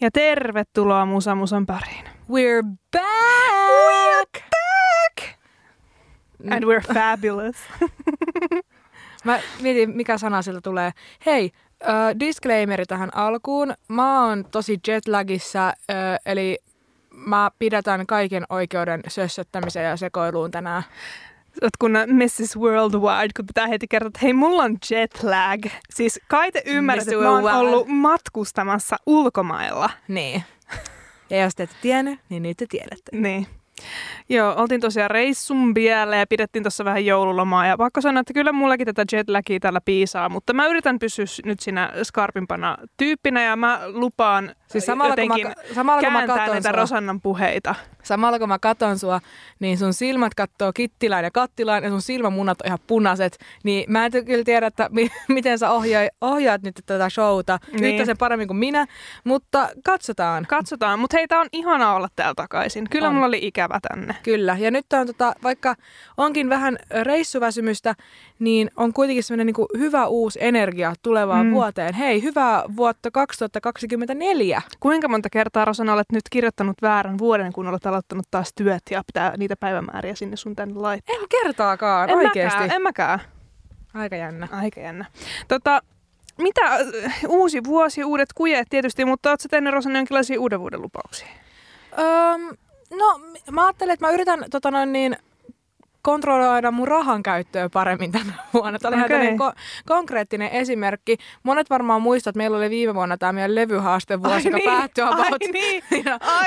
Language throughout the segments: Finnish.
Ja tervetuloa Musa Musan pariin. We're back! We're back! And we're fabulous. Mä mietin, mikä sana sieltä tulee. Hei, äh, disclaimeri tähän alkuun. Mä oon tosi jetlagissa, äh, eli mä pidätän kaiken oikeuden sössöttämiseen ja sekoiluun tänään. Oot kun Mrs. Worldwide, kun pitää heti kertoa, että hei, mulla on jet lag. Siis kai te ymmärrät, että mä oon ollut matkustamassa ulkomailla. Niin. Ja jos te ette tiennyt, niin nyt te tiedätte. Niin. Joo, oltiin tosiaan reissun vielä ja pidettiin tuossa vähän joululomaa. Ja vaikka sanoa, että kyllä mullakin tätä jetlagia tällä piisaa, mutta mä yritän pysyä nyt siinä skarpimpana tyyppinä ja mä lupaan siis samalla, jotenkin kun mä, samalla, kun mä näitä sua, Rosannan puheita. Samalla kun mä katon sua, niin sun silmät kattoo kittilään ja kattilaan ja sun silmämunat on ihan punaiset. Niin mä en kyllä tiedä, että mi- miten sä ohjaat, ohjaat nyt tätä showta. Niin. Nyt se paremmin kuin minä, mutta katsotaan. Katsotaan, mutta hei, tää on ihana olla täällä takaisin. Kyllä on. mulla oli ikävä tänne. Kyllä, ja nyt on tota, vaikka onkin vähän reissuväsymystä, niin on kuitenkin semmoinen niin hyvä uusi energia tulevaan mm. vuoteen. Hei, hyvää vuotta 2024! Kuinka monta kertaa, Rosana, olet nyt kirjoittanut väärän vuoden, kun olet aloittanut taas työt ja pitää niitä päivämääriä sinne sun tänne laittaa? En kertaakaan, en oikeasti. Mäkään, en mäkään. Aika jännä. Aika jännä. Tota, mitä, uusi vuosi, uudet kujet tietysti, mutta oletko tehnyt Rosana jonkinlaisia uuden vuoden lupauksia? Öm, No mä ajattelen, että mä yritän tota noin niin, kontrolloida mun rahan käyttöä paremmin tänä vuonna. Tämä oli okay. ihan ko- konkreettinen esimerkki. Monet varmaan muistat, että meillä oli viime vuonna tämä meidän levyhaaste vuosi, joka niin, päättyi about niin,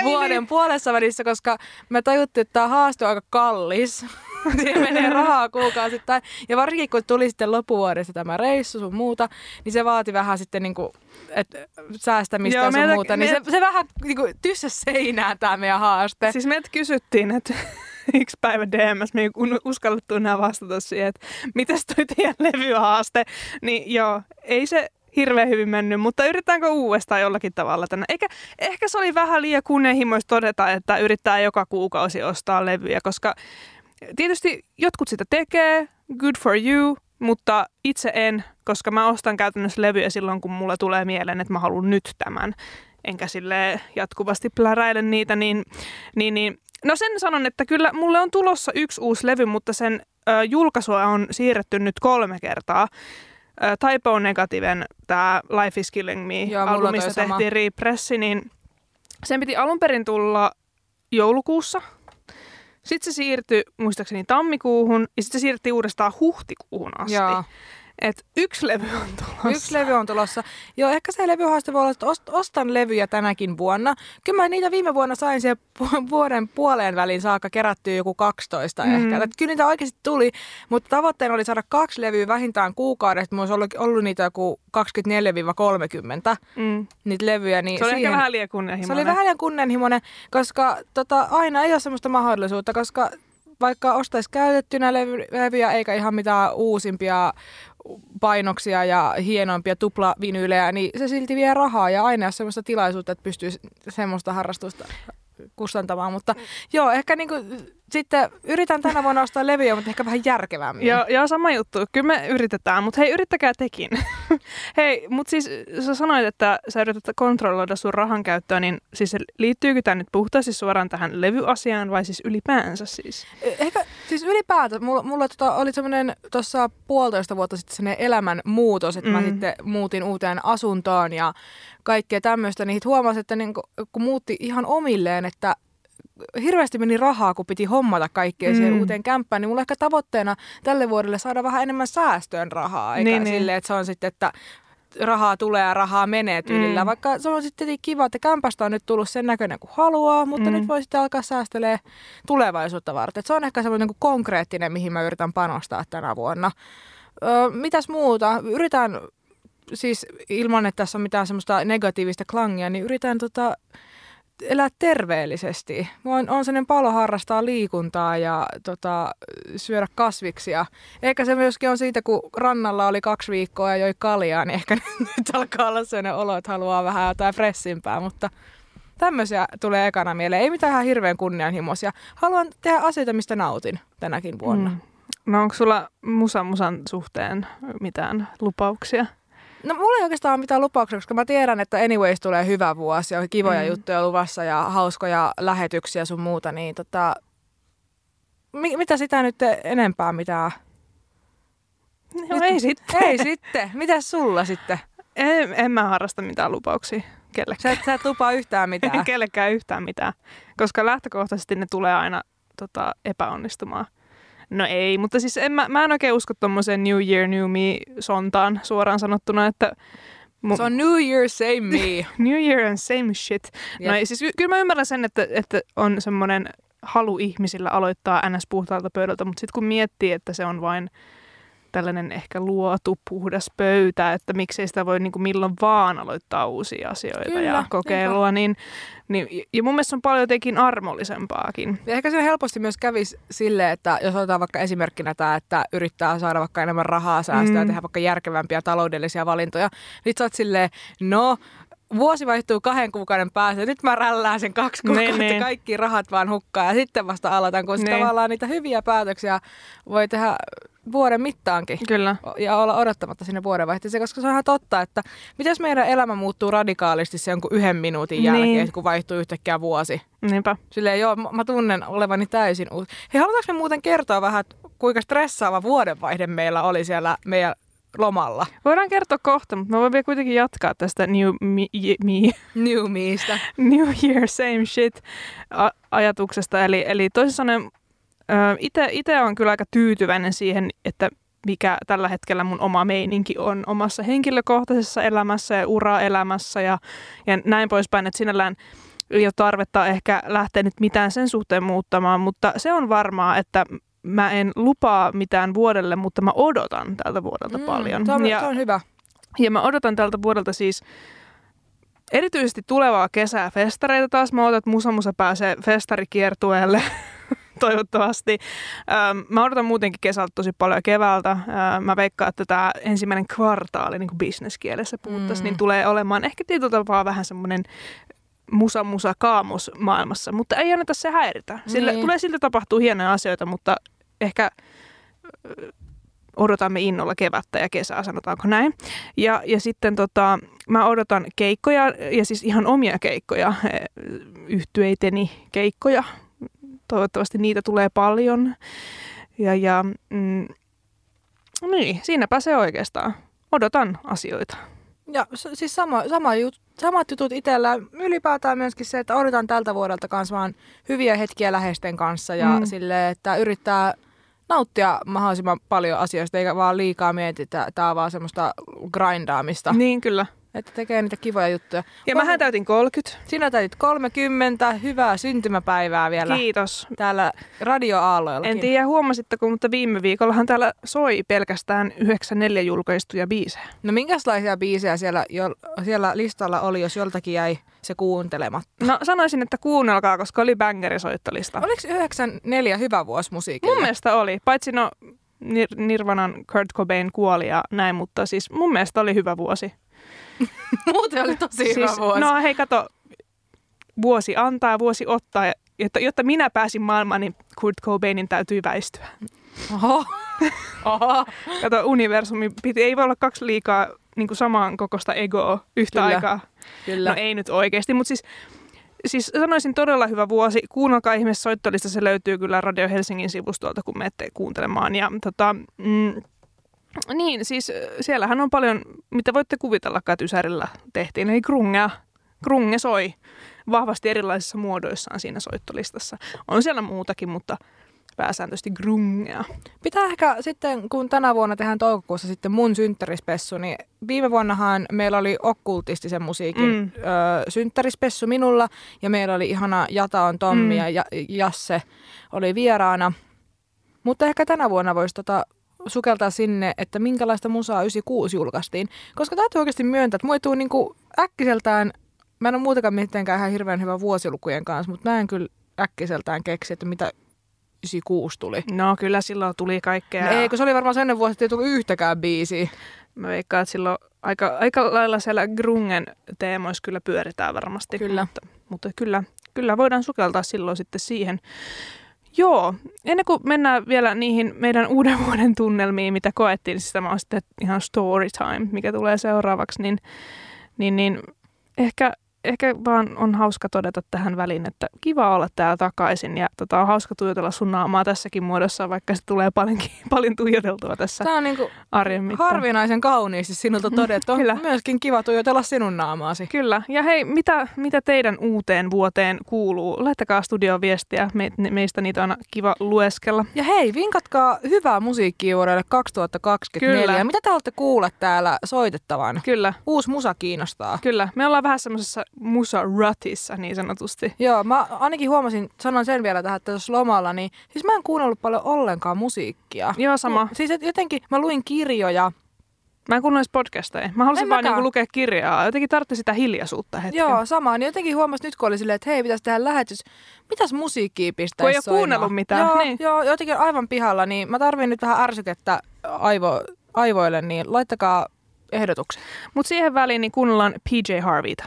vuoden niin. puolessa välissä, koska me tajuttiin, että tämä haaste on aika kallis. Siihen menee rahaa kuukausittain. Ja varsinkin kun tuli sitten loppuvuodesta tämä reissu sun muuta, niin se vaati vähän sitten niin kuin, et, säästämistä Joo, ja sun meiltä, muuta. Niin meiltä... se, se vähän niin kuin, tyssä seinää tämä meidän haaste. Siis meiltä kysyttiin, että yksi päivä DMS, me ei uskallettu enää vastata siihen, että mitäs toi teidän levyhaaste. Niin joo, ei se hirveän hyvin mennyt, mutta yritetäänkö uudestaan jollakin tavalla tänne? Eikä, ehkä se oli vähän liian kunnianhimoista todeta, että yrittää joka kuukausi ostaa levyjä, koska tietysti jotkut sitä tekee, good for you, mutta itse en, koska mä ostan käytännössä levyjä silloin, kun mulle tulee mieleen, että mä haluan nyt tämän. Enkä sille jatkuvasti pläräile niitä, niin, niin, niin No sen sanon, että kyllä mulle on tulossa yksi uusi levy, mutta sen ö, julkaisua on siirretty nyt kolme kertaa. Ö, Typo Negativen, tämä Life is Killing Me Joo, albumista tehtiin repressi, niin sen piti alun perin tulla joulukuussa. Sitten se siirtyi muistaakseni tammikuuhun ja sitten se siirrettiin uudestaan huhtikuuhun asti. Joo. Et yksi levy on tulossa. Yksi levy on tulossa. Joo, ehkä se levyhaaste voi olla, että ostan levyjä tänäkin vuonna. Kyllä mä niitä viime vuonna sain siihen vuoden puoleen väliin saakka kerättyä joku 12 mm. ehkä. Et kyllä niitä oikeasti tuli, mutta tavoitteena oli saada kaksi levyä vähintään kuukaudesta. Mulla olisi ollut, ollut niitä joku 24-30 mm. niitä levyjä. Niin se oli siihen, ehkä vähän liian kunnianhimoinen. Se oli vähän liian kunnianhimoinen, koska tota, aina ei ole sellaista mahdollisuutta, koska vaikka ostaisi käytettynä levyjä eikä ihan mitään uusimpia painoksia ja hienompia tuplavinyylejä, niin se silti vie rahaa ja aina on sellaista tilaisuutta, että pystyy semmoista harrastusta kustantamaan. Mutta joo, ehkä niin kuin sitten yritän tänä vuonna ostaa levyjä, mutta ehkä vähän järkevämmin. Joo, joo sama juttu. Kyllä me yritetään, mutta hei, yrittäkää tekin. hei, mutta siis sä sanoit, että sä yrität kontrolloida sun rahan käyttöä, niin siis liittyykö tämä nyt puhtaasti suoraan tähän levyasiaan vai siis ylipäänsä siis? E, ehkä siis ylipäätään. Mulla, mulla tota, oli semmoinen tuossa puolitoista vuotta sitten semmoinen elämän muutos, että mm. mä sitten muutin uuteen asuntoon ja kaikkea tämmöistä, niin huomasin, että niin kun, kun muutti ihan omilleen, että hirveästi meni rahaa, kun piti hommata kaikkea mm. siihen uuteen kämppään, niin mulla ehkä tavoitteena tälle vuodelle saada vähän enemmän säästöön rahaa, eikä niin, niin. silleen, että se on sitten, että rahaa tulee ja rahaa menee tyylillä. Mm. Vaikka se on sitten kiva, että kämpästä on nyt tullut sen näköinen kuin haluaa, mutta mm. nyt voi sitten alkaa säästelee tulevaisuutta varten. Et se on ehkä semmoinen niin konkreettinen, mihin mä yritän panostaa tänä vuonna. Öö, mitäs muuta? Yritän siis ilman, että tässä on mitään semmoista negatiivista klangia, niin yritän tota, elää terveellisesti. On, on sellainen palo harrastaa liikuntaa ja tota, syödä kasviksia. Ehkä se myöskin on siitä, kun rannalla oli kaksi viikkoa ja joi kaljaa, niin ehkä nyt alkaa olla sellainen olo, että haluaa vähän jotain fressimpää, mutta tämmöisiä tulee ekana mieleen. Ei mitään hirveän kunnianhimoisia. Haluan tehdä asioita, mistä nautin tänäkin vuonna. Mm. No onko sulla Musa Musan suhteen mitään lupauksia? No mulla ei oikeastaan ole mitään lupauksia, koska mä tiedän, että anyways tulee hyvä vuosi ja kivoja mm. juttuja luvassa ja hauskoja lähetyksiä sun muuta, niin tota, mi- mitä sitä nyt enempää mitä? No ei sitten. Ei sitten. Mitäs sulla sitten? En, en mä harrasta mitään lupauksia kellekään. Sä et, sä et lupaa yhtään mitään. kellekään yhtään mitään, koska lähtökohtaisesti ne tulee aina tota, epäonnistumaan. No ei, mutta siis en, mä, mä en oikein usko tuommoiseen New Year, New Me-sontaan suoraan sanottuna, että Mun... Se on New Year, same me. New Year and same shit. Yep. No siis kyllä mä ymmärrän sen, että, että on semmoinen halu ihmisillä aloittaa ns. puhtaalta pöydältä, mutta sitten kun miettii, että se on vain tällainen ehkä luotu puhdas pöytä, että miksei sitä voi niin kuin milloin vaan aloittaa uusia asioita Kyllä, ja kokeilua, niin, niin, ja mun mielestä on paljon jotenkin armollisempaakin. Ja ehkä se helposti myös kävisi sille, että jos otetaan vaikka esimerkkinä tämä, että yrittää saada vaikka enemmän rahaa säästöä mm. ja tehdä vaikka järkevämpiä taloudellisia valintoja, niin sä oot silleen, no vuosi vaihtuu kahden kuukauden päästä. Nyt mä rällään sen kaksi niin, kuukautta, ne, niin. kaikki rahat vaan hukkaa ja sitten vasta aloitan, ne. Niin. tavallaan niitä hyviä päätöksiä voi tehdä vuoden mittaankin. Kyllä. Ja olla odottamatta sinne vuodenvaihteeseen, koska se on ihan totta, että miten meidän elämä muuttuu radikaalisti se jonkun yhden minuutin niin. jälkeen, kun vaihtuu yhtäkkiä vuosi. Niinpä. Silleen joo, mä tunnen olevani täysin uusi. Hei, halutaanko me muuten kertoa vähän, kuinka stressaava vuodenvaihde meillä oli siellä meidän lomalla. Voidaan kertoa kohta, mutta mä voin vielä kuitenkin jatkaa tästä New Me. me. New Meistä. New Year, same shit ajatuksesta. Eli, eli toisin sanoen itse on kyllä aika tyytyväinen siihen, että mikä tällä hetkellä mun oma meininki on omassa henkilökohtaisessa elämässä ja uraelämässä ja, ja näin poispäin, että sinällään ei ole tarvetta ehkä lähteä nyt mitään sen suhteen muuttamaan, mutta se on varmaa, että mä en lupaa mitään vuodelle, mutta mä odotan tältä vuodelta mm, paljon. Se on, ja, on hyvä. Ja mä odotan tältä vuodelta siis erityisesti tulevaa kesää festareita taas. Mä odotan, että Musa Musa pääsee festarikiertueelle toivottavasti. Mä odotan muutenkin kesältä tosi paljon keväältä. Mä veikkaan, että tämä ensimmäinen kvartaali, niin kuin bisneskielessä puhuttaisiin, mm. niin tulee olemaan ehkä tietyllä tapaa vähän semmoinen musa musa kaamos maailmassa, mutta ei anneta se häiritä. Sillä niin. tulee siltä tapahtuu hienoja asioita, mutta ehkä odotamme innolla kevättä ja kesää, sanotaanko näin. Ja, ja sitten tota, mä odotan keikkoja, ja siis ihan omia keikkoja, yhtyeiteni keikkoja. Toivottavasti niitä tulee paljon. Ja, ja mm, niin, siinäpä se oikeastaan. Odotan asioita. Ja siis sama, sama jut, samat jutut itsellä. Ylipäätään myöskin se, että odotan tältä vuodelta kanssa vaan hyviä hetkiä läheisten kanssa ja mm. sille, että yrittää nauttia mahdollisimman paljon asioista, eikä vaan liikaa mietitä. Tämä on vaan semmoista grindaamista. Niin, kyllä. Että tekee niitä kivoja juttuja. Ja mähän täytin 30. Sinä täytit 30. Hyvää syntymäpäivää vielä. Kiitos. Täällä radioaalloillakin. En tiedä huomasitteko, mutta viime viikollahan täällä soi pelkästään 94 julkaistuja biisejä. No minkälaisia biisejä siellä, jo, siellä listalla oli, jos joltakin jäi se kuuntelematta? No sanoisin, että kuunnelkaa, koska oli bangerisoittolista. Oliko 94 hyvä vuosi musiikille? Mun mielestä oli, paitsi no Nir- Nirvanan Kurt Cobain kuoli ja näin, mutta siis mun mielestä oli hyvä vuosi. Muuten oli tosi siis, hyvä vuosi. No hei, kato, vuosi antaa, vuosi ottaa. Jotta, jotta minä pääsin maailmaan, niin Kurt Cobainin täytyy väistyä. Oho. Oho. Kato, universumi piti, ei voi olla kaksi liikaa niin kuin samaan kokosta egoa yhtä Kyllä. aikaa. Kyllä. No ei nyt oikeasti, mutta siis, siis sanoisin todella hyvä vuosi. Kuunnelkaa ihmeessä soittolista, se löytyy kyllä Radio Helsingin sivustolta, kun menette kuuntelemaan. Ja tota, mm, niin, siis siellähän on paljon, mitä voitte kuvitella, että Ysärillä tehtiin. Eli grungea, grunge soi vahvasti erilaisissa muodoissaan siinä soittolistassa. On siellä muutakin, mutta pääsääntöisesti grungea. Pitää ehkä sitten, kun tänä vuonna tehdään toukokuussa sitten mun synttärispessu, niin viime vuonnahan meillä oli okkultistisen musiikin mm. ö, synttärispessu minulla, ja meillä oli ihana Jata on Tommi mm. ja Jasse oli vieraana. Mutta ehkä tänä vuonna voisi tota sukeltaa sinne, että minkälaista musaa 96 julkaistiin. Koska täytyy oikeasti myöntää, että muituu niinku äkkiseltään, mä en ole muutenkaan mitenkään ihan hirveän hyvä vuosilukujen kanssa, mutta mä en kyllä äkkiseltään keksi, että mitä 96 tuli. No kyllä silloin tuli kaikkea. No, ei, kun se oli varmaan sellainen vuosi, että ei tullut yhtäkään biisiä. Mä veikkaan, että silloin aika, aika lailla siellä grungen teemoissa kyllä pyöritään varmasti. Kyllä. Mutta, mutta kyllä, kyllä voidaan sukeltaa silloin sitten siihen. Joo, ennen kuin mennään vielä niihin meidän uuden vuoden tunnelmiin, mitä koettiin, siis tämä on sitten ihan story time, mikä tulee seuraavaksi, niin, niin, niin ehkä ehkä vaan on hauska todeta tähän väliin, että kiva olla täällä takaisin ja tota, on hauska tuijotella sun naamaa tässäkin muodossa, vaikka se tulee paljonkin, paljon tuijoteltua tässä Tämä on niinku arjen mittaan. harvinaisen kauniisti sinulta todettu. On Kyllä. myöskin kiva tuijotella sinun naamaasi. Kyllä. Ja hei, mitä, mitä teidän uuteen vuoteen kuuluu? Laittakaa studioon viestiä. Me, meistä niitä on kiva lueskella. Ja hei, vinkatkaa hyvää musiikkia vuodelle 2024. Kyllä. Mitä te olette kuulleet täällä soitettavan? Kyllä, Uusi musa kiinnostaa. kyllä. Me ollaan vähän semmoisessa musa-rutissa niin sanotusti. Joo, mä ainakin huomasin, sanon sen vielä tähän, että jos lomalla, niin siis mä en kuunnellut paljon ollenkaan musiikkia. Joo, sama. Siis et jotenkin mä luin kirjoja. Mä en kuunnellut podcasteja. Mä halusin En vaan mäkään. niinku lukea kirjaa. Jotenkin tarvitsin sitä hiljaisuutta hetken. Joo, sama. Niin jotenkin huomasin nyt, kun oli silleen, että hei, pitäisi tehdä lähetys. Mitäs musiikkia pistää Kun ei ole kuunnellut mitään, Joo, niin. joo, jotenkin aivan pihalla, niin mä tarvin nyt vähän ärsykettä aivo, aivoille, niin laittakaa ehdotukset. Mutta siihen väliin niin kuunnellaan PJ Harveyta.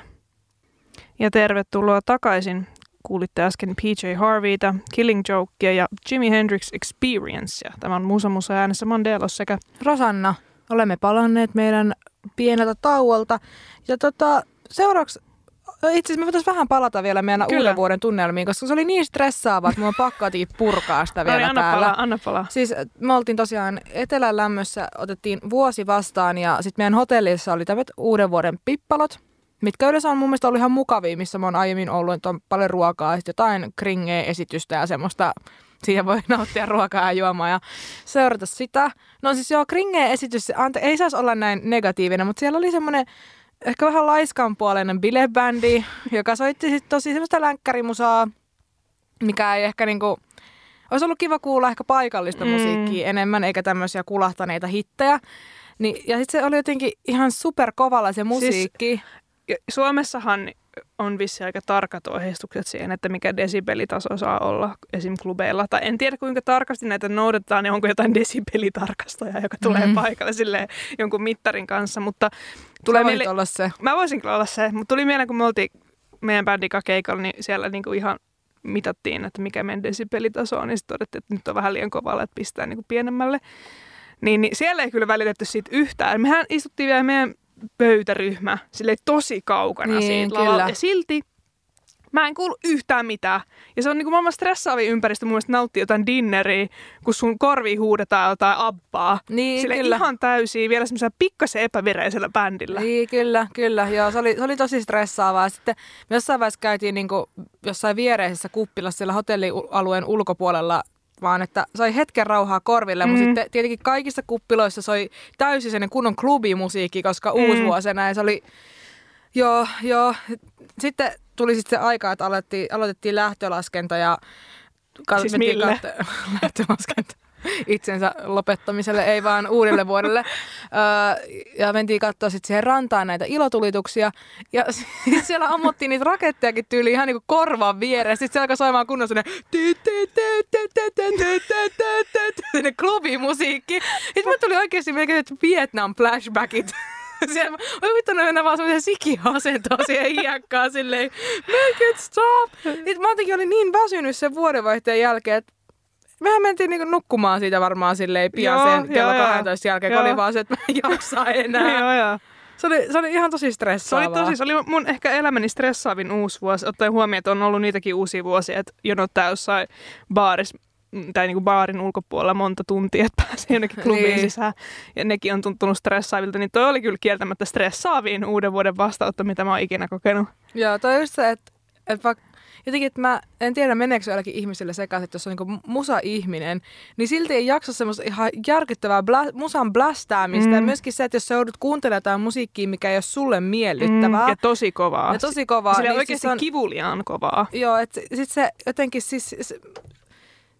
Ja tervetuloa takaisin. Kuulitte äsken PJ Harveyta, Killing Jokea ja Jimi Hendrix Experiencea. Tämä on Musa Musa äänessä Mandelos sekä Rosanna, olemme palanneet meidän pieneltä tauolta. Ja tota, seuraavaksi, itse asiassa me voitaisiin vähän palata vielä meidän Kyllä. uuden vuoden tunnelmiin, koska se oli niin stressaavaa, että pakko jotenkin purkaa sitä No niin, vielä anna täällä. palaa, anna palaa. Siis me oltiin tosiaan Etelän lämmössä, otettiin vuosi vastaan ja sitten meidän hotellissa oli tämmöiset uuden vuoden pippalot, mitkä yleensä on mun mielestä ollut ihan mukavia, missä mä oon aiemmin ollut, että on paljon ruokaa ja jotain kringeä esitystä ja semmoista, siitä voi nauttia ruokaa ja juomaa ja seurata sitä. No siis joo, kringeä esitys, ante, ei saisi olla näin negatiivinen, mutta siellä oli semmoinen ehkä vähän laiskanpuoleinen bilebändi, joka soitti sitten tosi semmoista länkkärimusaa, mikä ei ehkä niinku, olisi ollut kiva kuulla ehkä paikallista Mm. musiikkia enemmän, eikä tämmöisiä kulahtaneita hittejä. Niin, ja sitten se oli jotenkin ihan superkovalla se musiikki. Siis, Suomessahan on vissi aika tarkat ohjeistukset siihen, että mikä desibelitaso saa olla esim. klubeilla. Tai en tiedä kuinka tarkasti näitä noudatetaan, niin onko jotain desibelitarkastajaa, joka tulee mm-hmm. paikalle silleen jonkun mittarin kanssa. Mutta tulee mieleen, olla se. mä voisin kyllä olla se, mutta tuli mieleen, kun me oltiin meidän bändin kanssa keikalla, niin siellä niinku ihan mitattiin, että mikä meidän desibelitaso on, niin sitten todettiin, että nyt on vähän liian kovalla, että pistää niinku pienemmälle. Niin, niin siellä ei kyllä välitetty siitä yhtään. Mehän istuttiin vielä meidän pöytäryhmä sille tosi kaukana Niin, siitä kyllä. lavalta. Ja silti mä en kuulu yhtään mitään. Ja se on niinku maailman stressaavin ympäristö mun mielestä nauttia jotain dinneriä, kun sun korviin huudetaan jotain abbaa. Niin, Sille kyllä. ihan täysiä, vielä semmoisella pikkasen epävireisellä bändillä. Niin, kyllä, kyllä. Joo, se oli, se oli tosi stressaavaa. Sitten me jossain vaiheessa käytiin niin kuin jossain viereisessä kuppilassa siellä hotellialueen ulkopuolella vaan että sai hetken rauhaa korville, mm. mutta sitten tietenkin kaikissa kuppiloissa soi täysin sellainen kunnon klubimusiikki, koska mm. uusi vuosi näin, se oli, joo, joo. Sitten tuli sitten se aika, että aloitettiin, aloitettiin lähtölaskenta ja Siis mille? lähtölaskenta itsensä lopettamiselle, ei vaan uudelle vuodelle. Öö, ja mentiin katsoa sitten siihen rantaan näitä ilotulituksia. Ja siis siellä ammuttiin niitä rakettejakin tyyli ihan niinku korvan viereen. Sitten se alkoi soimaan sellainen sellainen klubimusiikki. Sitten mulle tuli oikeasti melkein Vietnam flashbackit. Siellä, oi vittu, ne mennään vaan semmoisen sikiasentoon siihen hiekkaan silleen, make it stop. Sitten mä jotenkin olin niin väsynyt sen vuodenvaihteen jälkeen, että mehän mentiin niinku nukkumaan siitä varmaan silleen pian Joo, sen kello joo, joo. 12 jälkeen, kun Joo. oli vaan se, että mä en jaksa enää. joo, joo. Se oli, se oli ihan tosi Se oli, stressaavaa. tosi, se oli mun ehkä elämäni stressaavin uusi vuosi, ottaen huomioon, että on ollut niitäkin uusia vuosia, että jonottaa jossain baarissa mm, tai niinku baarin ulkopuolella monta tuntia, että pääsee jonnekin klubiin Niin. niin. sisään. Ja nekin on tuntunut stressaavilta, niin toi oli kyllä kieltämättä stressaavin uuden vuoden vastaanotto, mitä mä oon ikinä kokenut. Joo, toi on just se, että, että vaikka jotenkin, että mä en tiedä meneekö jollakin ihmisille sekaisin, että jos on niin musa-ihminen, niin silti ei jaksa semmoista ihan järkyttävää bla- musan blästäämistä. Mm. Ja myöskin se, että jos sä joudut kuuntelemaan jotain musiikkia, mikä ei ole sulle miellyttävää. Mm, ja tosi kovaa. ja tosi kovaa. Sillä niin oikeasti siis on, kivuliaan kovaa. Joo, että sit se jotenkin siis... Se,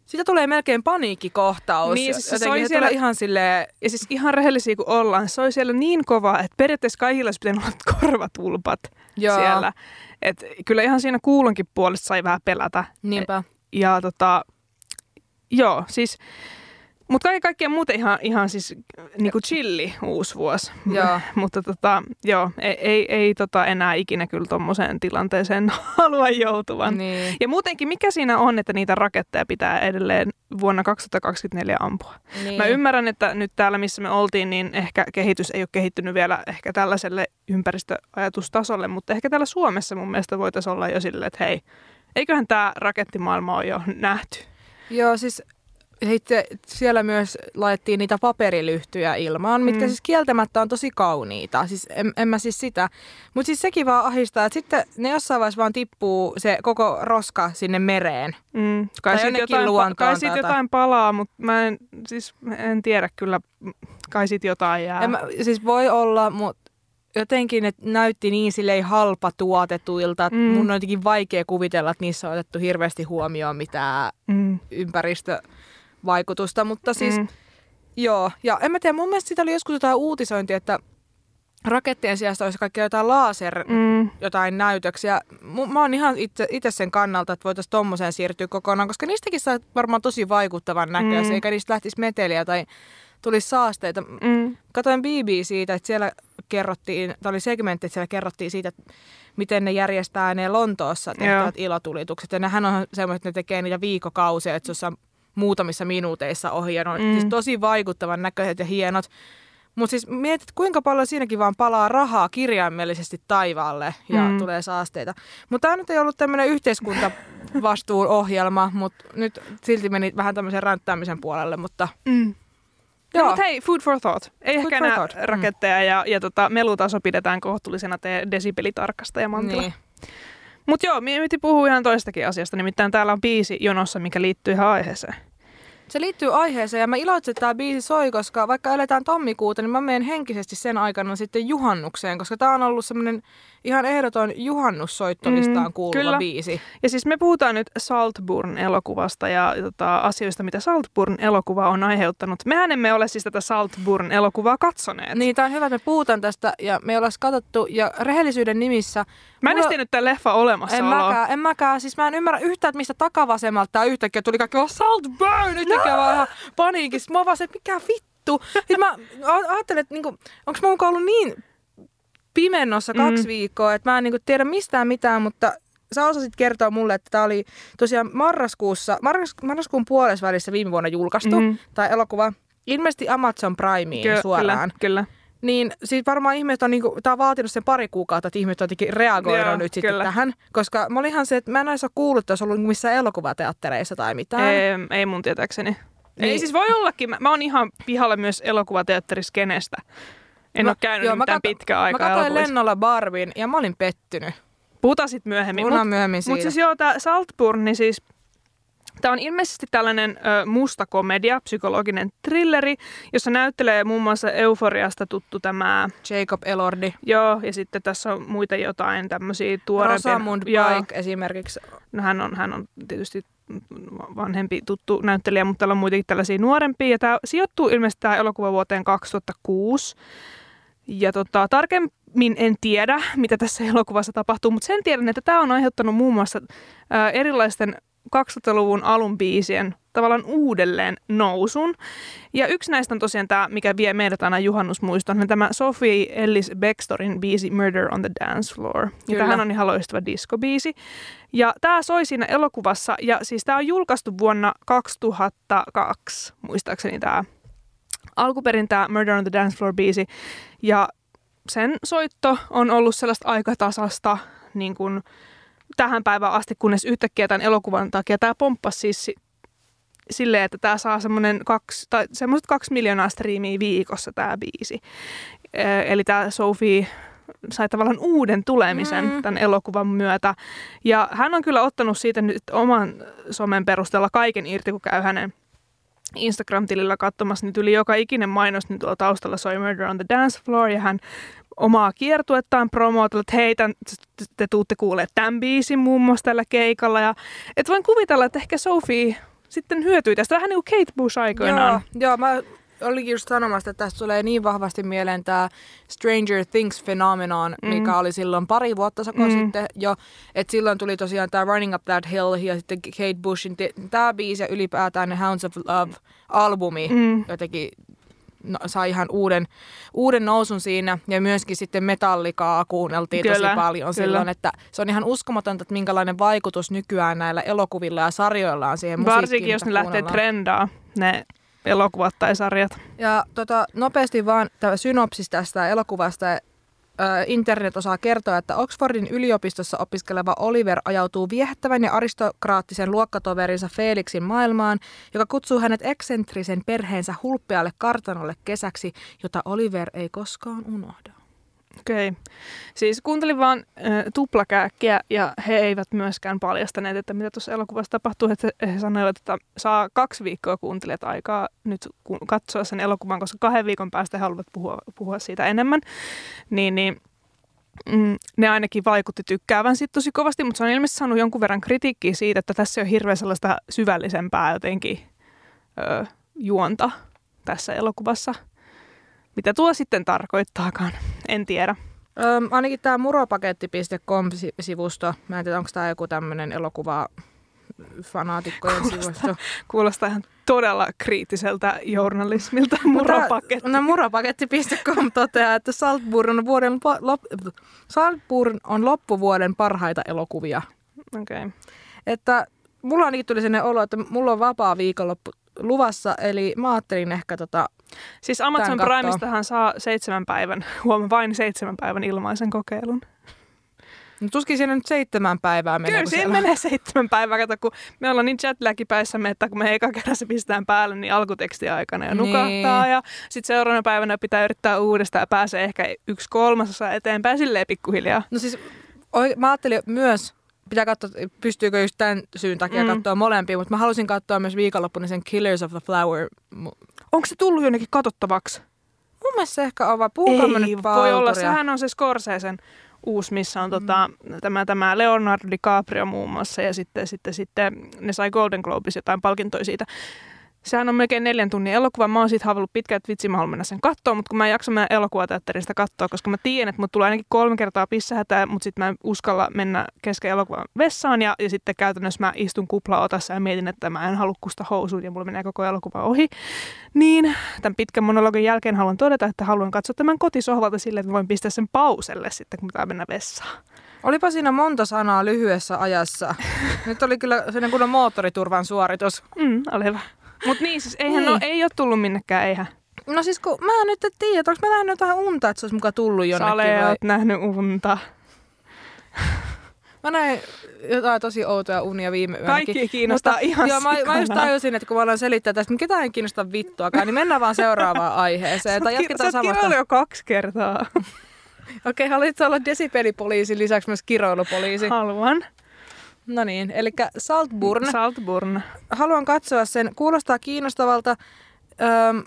siitä tulee melkein paniikkikohtaus. Niin, siis se se siellä- ihan silleen... Ja siis ihan rehellisiä kuin ollaan, se oli siellä niin kovaa, että periaatteessa kaikilla olisi pitänyt olla korvatulpat Joo. siellä. Et kyllä ihan siinä kuulonkin puolesta sai vähän pelätä. Niinpä. Ja tota, joo, siis Mutta kaiken kaikkiaan muuten ihan, ihan siis niinku chilli uusi vuosi. Joo. Mutta tota, joo, ei, ei, ei tota enää ikinä kyllä tuommoiseen tilanteeseen halua joutuvan. Niin. Ja muutenkin, mikä siinä on, että niitä raketteja pitää edelleen vuonna 2024 ampua? Niin. Mä ymmärrän, että nyt täällä, missä me oltiin, niin ehkä kehitys ei ole kehittynyt vielä ehkä tällaiselle ympäristöajatustasolle, mutta ehkä täällä Suomessa mun mielestä voitaisiin olla jo silleen, että hei, eiköhän tämä rakettimaailma ole jo nähty. Joo, siis sitten siellä myös laitettiin niitä paperilyhtyjä ilmaan, mitkä Mm. siis kieltämättä on tosi kauniita. Siis en, en mä siis sitä. Mutta siis sekin vaan ahistaa, että sitten ne jossain vaiheessa vaan tippuu se koko roska sinne mereen. Mm. Kai jonnekin jotain, luontoon kai siitä tai jotain palaa, mutta mä en, siis en tiedä kyllä, kai siitä jotain jää. En mä, siis voi olla, mutta jotenkin ne näytti niin silleen halpa tuotetuilta, että Mm. mun on jotenkin vaikea kuvitella, että niissä on otettu hirveästi huomioon mitään Mm. Ympäristövaikutusta, mutta siis Mm. Joo, ja en mä tiedä, mun mielestä siitä oli joskus jotain uutisointia, että rakettien sijasta olisi kaikki jotain laser, Mm. jotain näytöksiä. Mä oon ihan itse, itse sen kannalta, että voitaisiin tommoseen siirtyä kokonaan, koska niistäkin saa varmaan tosi vaikuttavan näköisiä, Mm. eikä niistä lähtisi meteliä tai tulisi saasteita. Mm. Katoin BBC, että siellä kerrottiin, tämä oli segmentti, että siellä kerrottiin siitä, että miten ne järjestää ne Lontoossa tehtävät ilotulitukset. Ja nehän on semmoiset, että ne tekee niitä viikokausia, että se on muutamissa minuuteissa ohi. Ja ne on Mm. siis tosi vaikuttavan näköiset ja hienot. Mutta siis mietit, kuinka paljon siinäkin vaan palaa rahaa kirjaimellisesti taivaalle ja Mm. mm. tulee saasteita. Mutta tämä nyt ei ollut tämmöinen yhteiskuntavastuuohjelma, mutta nyt silti meni vähän tämmöisen ränttäämisen puolelle. Mutta Mm. No, mutta hei, food for thought. Ei Food ehkä enää thought. Mm. raketteja ja, ja tota, melutaso pidetään kohtuullisena te desibelitarkasta ja mantilla. niin. Mutta joo, minä piti puhua ihan toistakin asiasta. Nimittäin täällä on biisi jonossa, mikä liittyy ihan aiheeseen. Se liittyy aiheeseen ja mä iloitsen, että tämä biisi soi, koska vaikka eletään tammikuuta, niin mä menen henkisesti sen aikana sitten juhannukseen, koska tämä on ollut semmoinen ihan ehdoton juhannussoittolistaan Mm, kuuluva kyllä. biisi. Ja siis me puhutaan nyt Saltburn-elokuvasta ja tota, asioista, mitä Saltburn-elokuva on aiheuttanut. Mehän emme ole siis tätä Saltburn-elokuvaa katsoneet. Niin, tämä on hyvä, että me puhutaan tästä ja me ollaan katsottu ja rehellisyyden nimissä. Mä en mulla- tiennyt tämän leffa olemassa En mäkään, en mäkään. Siis mä en ymmärrä yhtään, että mistä takavasemmalta tää yhtäkkiä tuli kaikki vaan Saltburn, yhtäkkiä vaan ihan paniikissa. Mä vaan se, että mikä vittu. Sitten mä a- ajattelin, että niinku, onko mä mukaan ollut niin pimennossa kaksi Mm. viikkoa, että mä en niinku tiedä mistään mitään, mutta sä osasit kertoa mulle, että tämä oli tosiaan marraskuussa, marras, marraskuun puolessa välissä viime vuonna julkaistu, Mm. mm. tai elokuva, ilmeisesti Amazon Primeen Ky- suoraan. Kyllä, kyllä. Niin siis varmaan ihmiset on, niinku, tää on vaatinut sen pari kuukautta, että ihmiset on jotenkin reagoinut Joo, nyt sitten kyllä. tähän. Koska mä olin ihan se, että mä en ole kuullut, että olisi ollut missään elokuvateattereissa tai mitään. Ei, ei mun tietääkseni. Niin. Ei siis voi ollakin. Mä, mä oon ihan pihalla myös elokuvateatteriskenestä. En Mä- ole käynyt joo, mä mitään katso- pitkää Mä aikaa katsoin lennolla Barbin ja mä olin pettynyt. Puhutaan sitten myöhemmin. Puhutaan Mut- myöhemmin. Mutta siis joo, tämä Saltburn, niin siis Tämä on ilmeisesti tällainen ö, musta komedia, psykologinen thrilleri, jossa näyttelee muun muassa Euforiasta tuttu tämä, Jacob Elordi. joo, ja sitten tässä on muita jotain tämmöisiä tuorempia. Rosamund Pike esimerkiksi. no hän on, hän on tietysti vanhempi tuttu näyttelijä, mutta täällä on muitakin tällaisia nuorempia. Ja tämä sijoittuu ilmeisesti tämä elokuva vuoteen 2006. Ja tota, tarkemmin en tiedä, mitä tässä elokuvassa tapahtuu, mutta sen tiedän, että tämä on aiheuttanut muun muassa ää, erilaisten 2000-luvun alun biisien tavallaan uudelleen nousun. Ja yksi näistä on tosiaan tämä, mikä vie meidät aina juhannusmuistoon, on tämä Sophie Ellis Bextorin biisi Murder on the Dance Floor. Ja tämähän on ihan loistava diskobiisi. Ja tämä soi siinä elokuvassa, ja siis tämä on julkaistu vuonna 2002, muistaakseni tämä alkuperin tämä Murder on the Dance Floor biisi. Ja sen soitto on ollut sellaista aikatasasta niin kuin tähän päivään asti, kunnes yhtäkkiä tämän elokuvan takia tämä pomppasi siis si- silleen, että tämä saa semmoinen kaksi, tai semmoiset kaksi miljoonaa striimiä viikossa tämä biisi. Eli tämä Sophie sai tavallaan uuden tulemisen mm. tämän elokuvan myötä. Ja hän on kyllä ottanut siitä nyt oman somen perusteella kaiken irti, kun käy hänen Instagram-tilillä katsomassa, niin tuli joka ikinen mainos, niin tuolla taustalla soi Murder on the Dance Floor, ja hän omaa kiertuettaan promootella, että hei, tämän, te tuutte kuulee tämän biisin muun muassa tällä keikalla. Ja, et voin kuvitella, että ehkä Sophie sitten hyötyi tästä vähän niin kuin Kate Bush aikoinaan. Joo, joo mä olikin just sanomassa, että tästä tulee niin vahvasti mieleen tämä Stranger Things phenomenon, mm. mikä oli silloin pari vuotta mm. sitten jo. Että silloin tuli tosiaan tämä Running Up That Hill ja sitten Kate Bushin tämä biisi ja ylipäätään ne Hounds of Love-albumi mm. jotenkin no, sai ihan uuden, uuden nousun siinä. Ja myöskin sitten metallikaa kuunneltiin kyllä, tosi paljon kyllä. silloin, että se on ihan uskomatonta, että minkälainen vaikutus nykyään näillä elokuvilla ja sarjoilla on siihen Varsinkin jos ne lähtee trendaa, ne elokuvat tai sarjat. Ja tota, nopeasti vaan tämä synopsis tästä elokuvasta. Internet osaa kertoa, että Oxfordin yliopistossa opiskeleva Oliver ajautuu viehättävän ja aristokraattisen luokkatoverinsa Felixin maailmaan, joka kutsuu hänet eksentrisen perheensä hulppealle kartanolle kesäksi, jota Oliver ei koskaan unohda. Okei. Okay. Siis kuuntelin vaan äh, tuplakääkkiä ja he eivät myöskään paljastaneet, että mitä tuossa elokuvassa tapahtuu. Että he sanoivat, että saa kaksi viikkoa kuuntelijat aikaa nyt katsoa sen elokuvan, koska kahden viikon päästä he haluavat puhua, puhua siitä enemmän. Niin, niin mm, ne ainakin vaikutti tykkäävän siitä tosi kovasti, mutta se on ilmeisesti saanut jonkun verran kritiikkiä siitä, että tässä on hirveän sellaista syvällisempää jotenkin ö, juonta tässä elokuvassa – mitä tuo sitten tarkoittaakaan, en tiedä. Öm, ainakin tämä muropaketti.com-sivusto, mä en tiedä, onko tämä joku tämmöinen elokuva fanaatikkojen kuulostaa, sivusto. Kuulostaa ihan todella kriittiseltä journalismilta muropaketti. No muropaketti.com toteaa, että Saltburn on, vuoden lop, Saltburn on loppuvuoden parhaita elokuvia. Okei. Okay. Että mulla ainakin tuli sellainen olo, että mulla on vapaa viikonloppu luvassa, eli mä ajattelin ehkä tota Siis Amazon Primestahan saa seitsemän päivän, huom, vain seitsemän päivän ilmaisen kokeilun. No tuskin siinä nyt seitsemän päivää menee. Kyllä siinä menee seitsemän päivää, kato, kun me ollaan niin jetlagipäissämme, että kun me eka kerran se pistetään päälle, niin alkuteksti aikana ja nukahtaa. Niin. Ja sitten seuraavana päivänä pitää yrittää uudestaan ja pääsee ehkä yksi kolmasosa eteenpäin silleen pikkuhiljaa. No siis mä ajattelin myös, pitää katsoa, pystyykö just tämän syyn takia mm. katsoa molempia, mutta mä halusin katsoa myös viikonloppuna sen Killers of the Flower Onko se tullut jonnekin katsottavaksi? Mun mielestä se ehkä on, vai puhukaa nyt voi olla. Sehän on se Scorsesen uusi, missä on tota, mm. tämä, tämä Leonardo DiCaprio muun muassa ja sitten, sitten, sitten ne sai Golden Globes jotain palkintoja siitä. Sehän on melkein neljän tunnin elokuva. Mä oon siitä haaveillut pitkään, että vitsi mä haluan mennä sen katsoa, mutta kun mä en jaksa mennä elokuvateatterista katsoa, koska mä tiedän, että mut tulee ainakin kolme kertaa pissähätää, mutta sitten mä en uskalla mennä kesken elokuvan vessaan ja, ja sitten käytännössä mä istun kuplaotassa ja mietin, että mä en halua kusta housuun ja mulla menee koko elokuva ohi. Niin tämän pitkän monologin jälkeen haluan todeta, että haluan katsoa tämän kotisohvalta sille, että voin pistää sen pauselle sitten, kun pitää mennä vessaan. Olipa siinä monta sanaa lyhyessä ajassa. Nyt oli kyllä sellainen kunnon moottoriturvan suoritus. Mm, oli hyvä. Mutta niin, siis eihän niin. Ole, ei ole tullut minnekään, eihän. No siis kun mä en nyt tiedä, onko mä nähnyt jotain unta, että se olisi mukaan tullut jonnekin Sale, vai? nähnyt unta. Mä näin jotain tosi outoja unia viime yönäkin. Kaikki kiinnostaa Mutta, ihan joo, mä, mä just tajusin, että kun mä aloin selittää tästä, niin ketään ei kiinnosta vittuakaan, niin mennään vaan seuraavaan aiheeseen. Tai jatketaan sä oot jo kaksi kertaa. Okei, okay, haluatko olla desibelipoliisi lisäksi myös kiroilupoliisi? Haluan. No niin, eli Saltburn. Saltburn. Haluan katsoa sen. Kuulostaa kiinnostavalta. Öm,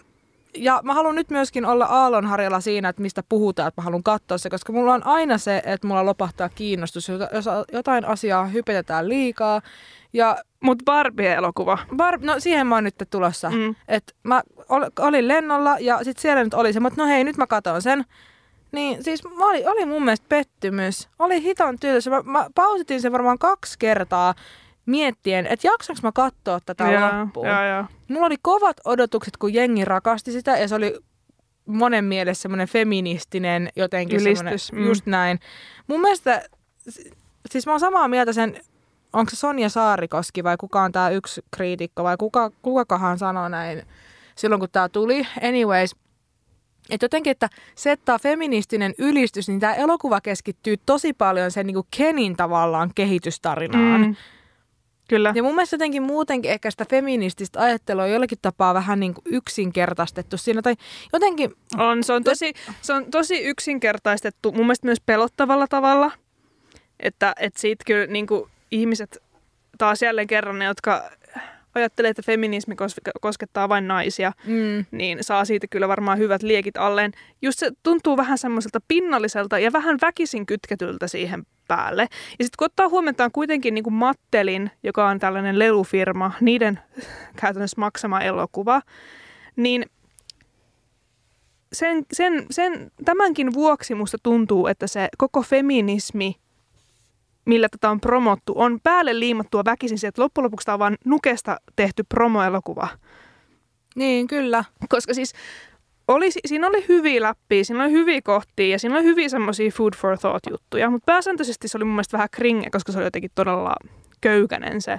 ja mä haluan nyt myöskin olla aallonharjalla siinä, että mistä puhutaan, että mä haluan katsoa se, koska mulla on aina se, että mulla lopahtaa kiinnostus, jos jotain asiaa hypetetään liikaa. Ja Mutta Barbie-elokuva. Bar- no siihen mä oon nyt tulossa. Mm. Et mä ol, olin lennolla ja sitten siellä nyt oli se, mutta no hei, nyt mä katon sen. Niin siis oli, oli mun mielestä pettymys. Oli hiton tylsä. Mä, mä pausitin sen varmaan kaksi kertaa miettien, että jaksaks mä katsoa tätä yeah, loppuun. Yeah, yeah. Mulla oli kovat odotukset, kun jengi rakasti sitä ja se oli monen mielessä semmoinen feministinen jotenkin Ylistys, mm. just näin. Mun mielestä, siis mä oon samaa mieltä sen, onko se Sonja Saarikoski vai kuka on tää yksi kriitikko vai kuka, kukakohan sanoi näin silloin kun tää tuli. Anyways, että jotenkin, että settaa feministinen ylistys, niin tämä elokuva keskittyy tosi paljon sen niin Kenin tavallaan kehitystarinaan. Mm. Kyllä. Ja mun mielestä jotenkin muutenkin ehkä sitä feminististä ajattelua on jollakin tapaa vähän niin kuin yksinkertaistettu siinä. Tai jotenkin... On, se on tosi, se on tosi yksinkertaistettu mun mielestä myös pelottavalla tavalla. Että, että siitä kyllä niin kuin ihmiset taas jälleen kerran ne, jotka ajattelee, että feminismi koskettaa vain naisia, mm. niin saa siitä kyllä varmaan hyvät liekit alleen. Just se tuntuu vähän semmoiselta pinnalliselta ja vähän väkisin kytketyltä siihen päälle. Ja sitten kun ottaa huomioon kuitenkin niin kuin Mattelin, joka on tällainen lelufirma, niiden käytännössä maksama elokuva, niin sen, sen, sen, tämänkin vuoksi musta tuntuu, että se koko feminismi, millä tätä on promottu, on päälle liimattua väkisin että loppujen lopuksi tämä on vain nukesta tehty promoelokuva. Niin, kyllä. Koska siis oli, siinä oli hyviä läppiä, siinä oli hyviä kohtia ja siinä oli hyviä semmoisia food for thought juttuja, mutta pääsääntöisesti se oli mun mielestä vähän kringe, koska se oli jotenkin todella köykänen se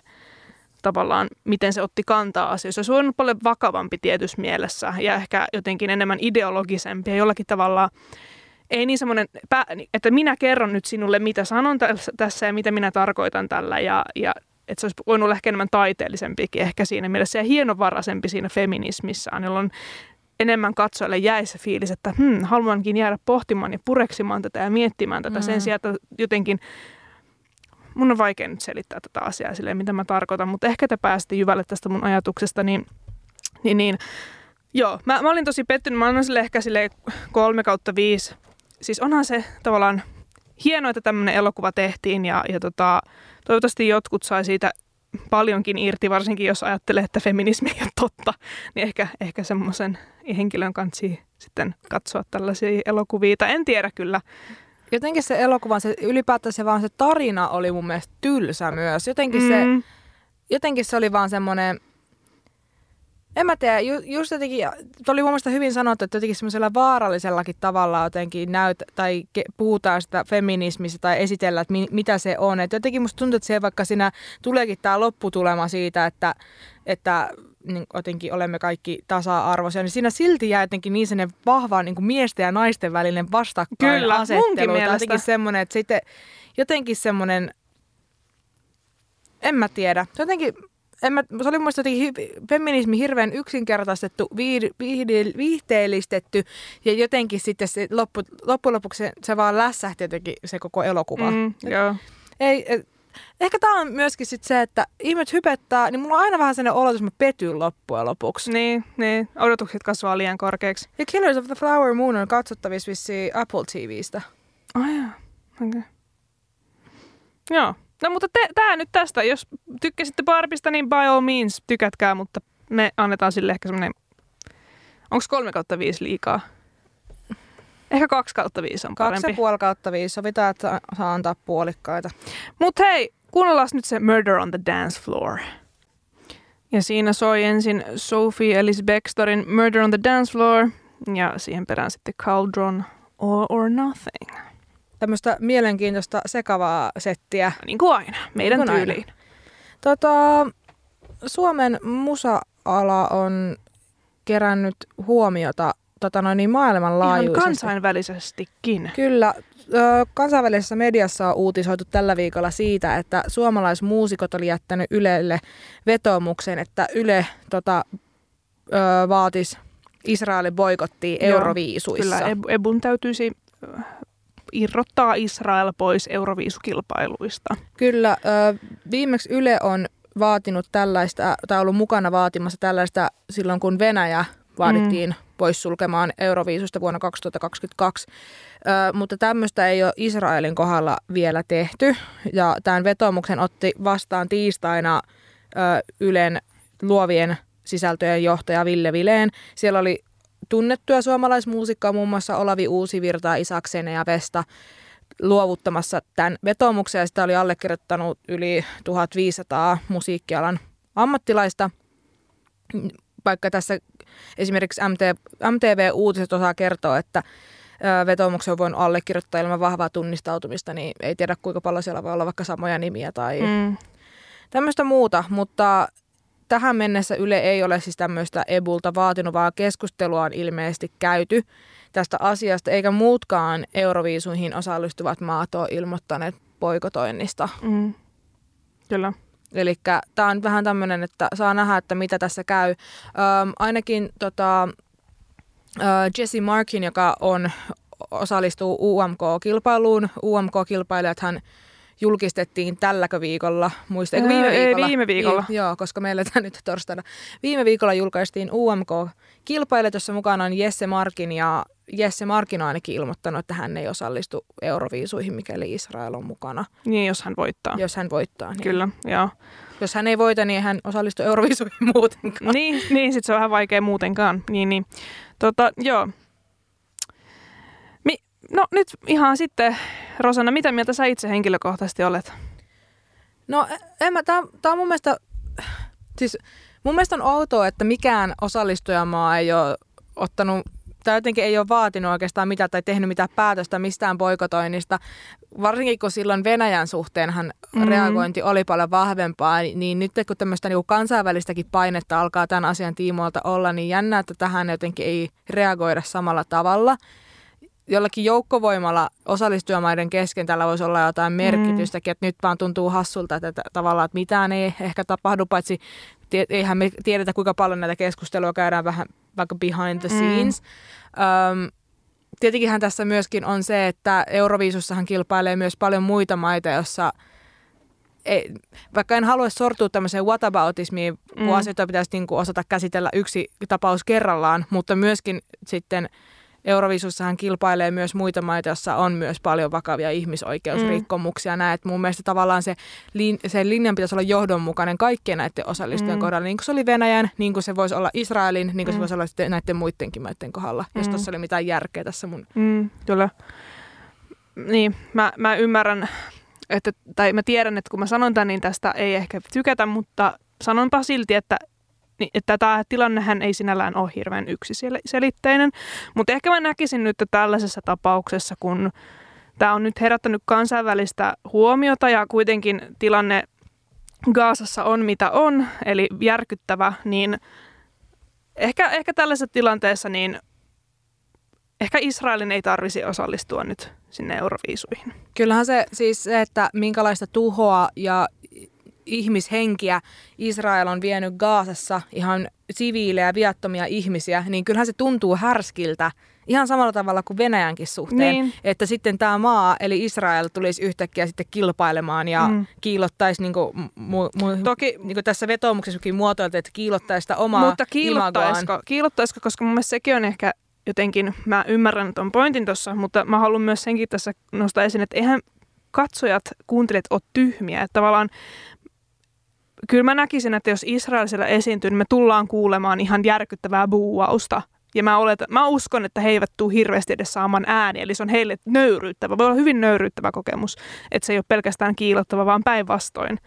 tavallaan, miten se otti kantaa asioissa. Se voinut paljon vakavampi tietyssä mielessä ja ehkä jotenkin enemmän ideologisempi ja jollakin tavalla ei niin semmoinen, että minä kerron nyt sinulle, mitä sanon tässä ja mitä minä tarkoitan tällä ja, ja että se olisi voinut olla ehkä enemmän taiteellisempikin ehkä siinä mielessä ja hienovaraisempi siinä feminismissaan, jolloin enemmän katsojalle jäi se fiilis, että hmm, haluankin jäädä pohtimaan ja pureksimaan tätä ja miettimään tätä mm. sen sijaan, että jotenkin mun on vaikea nyt selittää tätä asiaa silleen, mitä mä tarkoitan, mutta ehkä te pääsitte jyvälle tästä mun ajatuksesta, niin, niin, niin joo, mä, mä olin tosi pettynyt, mä annan sille ehkä sille kolme kautta viisi. Siis onhan se tavallaan hienoa, että tämmöinen elokuva tehtiin ja, ja tota, toivottavasti jotkut sai siitä paljonkin irti, varsinkin jos ajattelee, että feminismi ei ole totta, niin ehkä, ehkä semmoisen henkilön kanssa sitten katsoa tällaisia elokuvia. Tai en tiedä kyllä, jotenkin se elokuvan, se ylipäätään se vaan se tarina oli mun mielestä tylsä myös. Jotenkin, mm. se, jotenkin se oli vaan semmoinen, en mä tiedä, ju, just jotenkin, oli mun mielestä hyvin sanottu, että jotenkin semmoisella vaarallisellakin tavalla jotenkin näyt, tai ke, puhutaan sitä feminismistä tai esitellään, että mi, mitä se on. Et jotenkin musta tuntuu, että se vaikka siinä tuleekin tämä lopputulema siitä, että, että niin jotenkin olemme kaikki tasa-arvoisia, niin siinä silti jää jotenkin niin sellainen vahva niin kuin miesten ja naisten välinen vastakkainasettelu. Kyllä, jotenkin semmoinen, että sitten jotenkin semmoinen, en mä tiedä, jotenkin en mä, se oli mun mielestä feminismi hirveän yksinkertaistettu, viih, viih, viihteellistetty ja jotenkin sitten se loppu, loppujen lopuksi se, se vaan lässähti jotenkin se koko elokuva. Mm, joo. Ei, et, Ehkä tämä on myöskin sit se, että ihmiset hypettää, niin mulla on aina vähän sellainen olo, että mä petyn loppujen lopuksi. Niin, niin. Odotukset kasvaa liian korkeaksi. Ja Killers of the Flower Moon on katsottavissa vissiin Apple TVstä. Ai oh, joo, okei. Okay. Joo. No mutta te, tää nyt tästä. Jos tykkäsitte Barbista, niin by all means tykätkää, mutta me annetaan sille ehkä semmoinen... Onko kolme kautta viisi liikaa? Ehkä kaksi kautta viisi on parempi. Kaksi ja puoli kautta viisi. Sovitaan, että saa antaa puolikkaita. Mutta hei, kuunnellaan nyt se Murder on the Dance Floor. Ja siinä soi ensin Sophie Ellis Bextorin Murder on the Dance Floor ja siihen perään sitten Cauldron All or Nothing. Tämmöistä mielenkiintoista sekavaa settiä. Niin kuin aina, meidän niin tyyliin. Aina. Tota, Suomen musa-ala on kerännyt huomiota tota noin, niin maailmanlaajuisesti. Ihan kansainvälisestikin. Kyllä. Kansainvälisessä mediassa on uutisoitu tällä viikolla siitä, että suomalaismuusikot oli jättänyt Ylelle vetomuksen, että Yle tota, vaatisi Israelin boikottiin Euroviisuissa. Kyllä, Ebun täytyisi irrottaa Israel pois Euroviisukilpailuista. Kyllä, viimeksi Yle on vaatinut tällaista, tai ollut mukana vaatimassa tällaista silloin, kun Venäjä vaadittiin mm. pois sulkemaan Euroviisusta vuonna 2022. Ö, mutta tämmöistä ei ole Israelin kohdalla vielä tehty. Ja tämän vetomuksen otti vastaan tiistaina ö, Ylen luovien sisältöjen johtaja Ville Vileen. Siellä oli tunnettuja suomalaismuusikkoja, muun muassa Olavi Uusivirta, Isaksen ja Vesta luovuttamassa tämän vetomuksen ja sitä oli allekirjoittanut yli 1500 musiikkialan ammattilaista. Vaikka tässä esimerkiksi MT, MTV-uutiset osaa kertoa, että vetomuksen on voinut allekirjoittaa ilman vahvaa tunnistautumista, niin ei tiedä kuinka paljon siellä voi olla vaikka samoja nimiä tai mm. tämmöistä muuta, mutta tähän mennessä Yle ei ole siis tämmöistä EBUlta vaatinut, vaan keskustelua on ilmeisesti käyty tästä asiasta, eikä muutkaan Euroviisuihin osallistuvat maat ole ilmoittaneet poikotoinnista. Mm. Kyllä. Eli tämä on vähän tämmöinen, että saa nähdä, että mitä tässä käy. Öm, ainakin tota, ö, Jesse Markin, joka on, osallistuu UMK-kilpailuun. UMK-kilpailijat hän julkistettiin tälläkö viikolla, muista, eikö viime viikolla? Ei, viime viikolla. I, joo, koska meillä tämä nyt torstaina. Viime viikolla julkaistiin UMK-kilpailijat, jossa mukana on Jesse Markin ja Jesse Markin on ainakin ilmoittanut, että hän ei osallistu Euroviisuihin, mikäli Israel on mukana. Niin, jos hän voittaa. Jos hän voittaa. Niin. Kyllä, joo. Jos hän ei voita, niin hän osallistuu Euroviisuihin muutenkaan. Niin, niin sitten se on vähän vaikea muutenkaan. Niin, niin. Tota, joo. No nyt ihan sitten, Rosanna, mitä mieltä sä itse henkilökohtaisesti olet? No en mä, tää, tää on mun mielestä, siis mun mielestä on outoa, että mikään osallistujamaa ei ole ottanut tai jotenkin ei ole vaatinut oikeastaan mitään tai tehnyt mitään päätöstä mistään poikotoinnista. Varsinkin kun silloin Venäjän suhteenhan mm. reagointi oli paljon vahvempaa, niin nyt kun tämmöistä niin kansainvälistäkin painetta alkaa tämän asian tiimoilta olla, niin jännä, että tähän jotenkin ei reagoida samalla tavalla jollakin joukkovoimalla osallistujamaiden kesken tällä voisi olla jotain merkitystäkin, mm. että nyt vaan tuntuu hassulta, että, että tavallaan että mitään ei ehkä tapahdu, paitsi eihän me tiedetä, kuinka paljon näitä keskustelua käydään vähän vaikka behind the mm. scenes. Mm. Um, tietenkinhän tässä myöskin on se, että Euroviisussahan kilpailee myös paljon muita maita, jossa ei, vaikka en halua sortua tämmöiseen whataboutismiin, mm. kun asioita pitäisi niin kuin osata käsitellä yksi tapaus kerrallaan, mutta myöskin sitten – Euroviisussahan kilpailee myös muita maita, joissa on myös paljon vakavia ihmisoikeusrikkomuksia. Mm. Näet, mun mielestä tavallaan se, lin, se linjan pitäisi olla johdonmukainen kaikkien näiden osallistujien mm. kohdalla, niin kuin se oli Venäjän, niin kuin se voisi olla Israelin, niin kuin mm. se voisi olla sitten näiden muidenkin maiden kohdalla, mm. jos tuossa oli mitään järkeä tässä mun... Mm, kyllä. Niin, mä, mä ymmärrän, että, tai mä tiedän, että kun mä sanon tämän, niin tästä ei ehkä tykätä, mutta sanonpa silti, että että tämä tilannehän ei sinällään ole hirveän yksiselitteinen, mutta ehkä mä näkisin nyt että tällaisessa tapauksessa, kun tämä on nyt herättänyt kansainvälistä huomiota ja kuitenkin tilanne Gaasassa on mitä on, eli järkyttävä, niin ehkä, ehkä tällaisessa tilanteessa niin ehkä Israelin ei tarvisi osallistua nyt sinne Euroviisuihin. Kyllähän se siis se, että minkälaista tuhoa ja ihmishenkiä Israel on vienyt Gaasassa, ihan siviilejä, viattomia ihmisiä, niin kyllähän se tuntuu härskiltä ihan samalla tavalla kuin Venäjänkin suhteen. Niin. Että sitten tämä maa, eli Israel, tulisi yhtäkkiä sitten kilpailemaan ja mm. kiilottaisi, niin kuin, mu, mu, Toki, niin kuin tässä vetoomuksessakin muotoilta, että kiilottaisi sitä omaa Mutta kiilottaisiko, kiilottaisiko, koska mun mielestä sekin on ehkä jotenkin, mä ymmärrän tuon pointin tuossa, mutta mä haluan myös senkin tässä nostaa esiin, että eihän katsojat, kuuntelijat ole tyhmiä. Että tavallaan kyllä mä näkisin, että jos Israel siellä esiintyy, niin me tullaan kuulemaan ihan järkyttävää buuausta. Ja mä, oletan, mä uskon, että he eivät tule hirveästi edes saamaan ääni, eli se on heille nöyryyttävä. Voi olla hyvin nöyryyttävä kokemus, että se ei ole pelkästään kiilottava, vaan päinvastoin.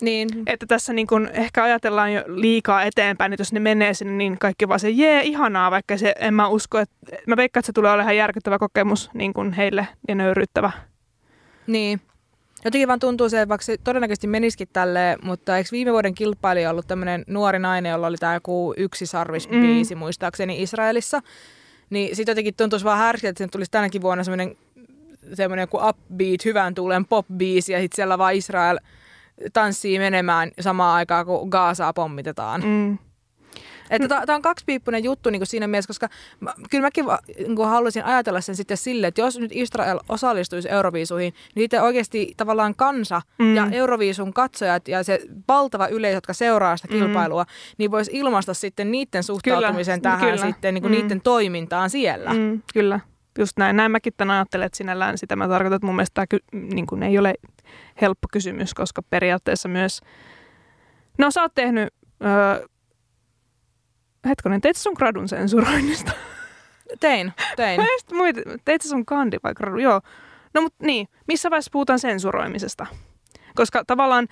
Niin. Että tässä niin kun ehkä ajatellaan jo liikaa eteenpäin, että jos ne menee sinne, niin kaikki vaan se, jee, ihanaa, vaikka se, en mä usko, että, mä veikkaan, että se tulee olemaan järkyttävä kokemus niin kuin heille ja nöyryyttävä. Niin. Jotenkin vaan tuntuu se, että vaikka se todennäköisesti menisikin tälleen, mutta eikö viime vuoden kilpailija ollut tämmöinen nuori nainen, jolla oli tämä joku yksi sarvisbiisi mm. muistaakseni Israelissa. Niin sitten jotenkin tuntuisi vaan härskiltä, että sen tulisi tänäkin vuonna semmoinen semmoinen joku upbeat, hyvän tuulen pop-biisi ja sitten siellä vaan Israel tanssii menemään samaan aikaan, kun Gaasaa pommitetaan. Mm. Että tämä on kaksipiippunen juttu niin kuin siinä mielessä, koska mä, kyllä mäkin niin kuin haluaisin ajatella sen sitten silleen, että jos nyt Israel osallistuisi Euroviisuihin, niin sitten oikeasti tavallaan kansa mm. ja Euroviisun katsojat ja se valtava yleisö, jotka seuraa sitä mm. kilpailua, mm. niin voisi ilmaista sitten niiden suhtautumisen kyllä, tähän kyllä. sitten niin kuin mm. niiden toimintaan siellä. Mm, kyllä. Just näin. Näin mäkin tämän ajattelen, että sinällään sitä mä tarkoitan, että mun mielestä tämä niin kuin ei ole helppo kysymys, koska periaatteessa myös, no sä oot tehnyt öö, hetkonen, teit sun gradun sensuroinnista? Tein, tein. Mä just muita, teit sun kandi vai gradu? Joo. No mut niin, missä vaiheessa puhutaan sensuroimisesta? Koska tavallaan...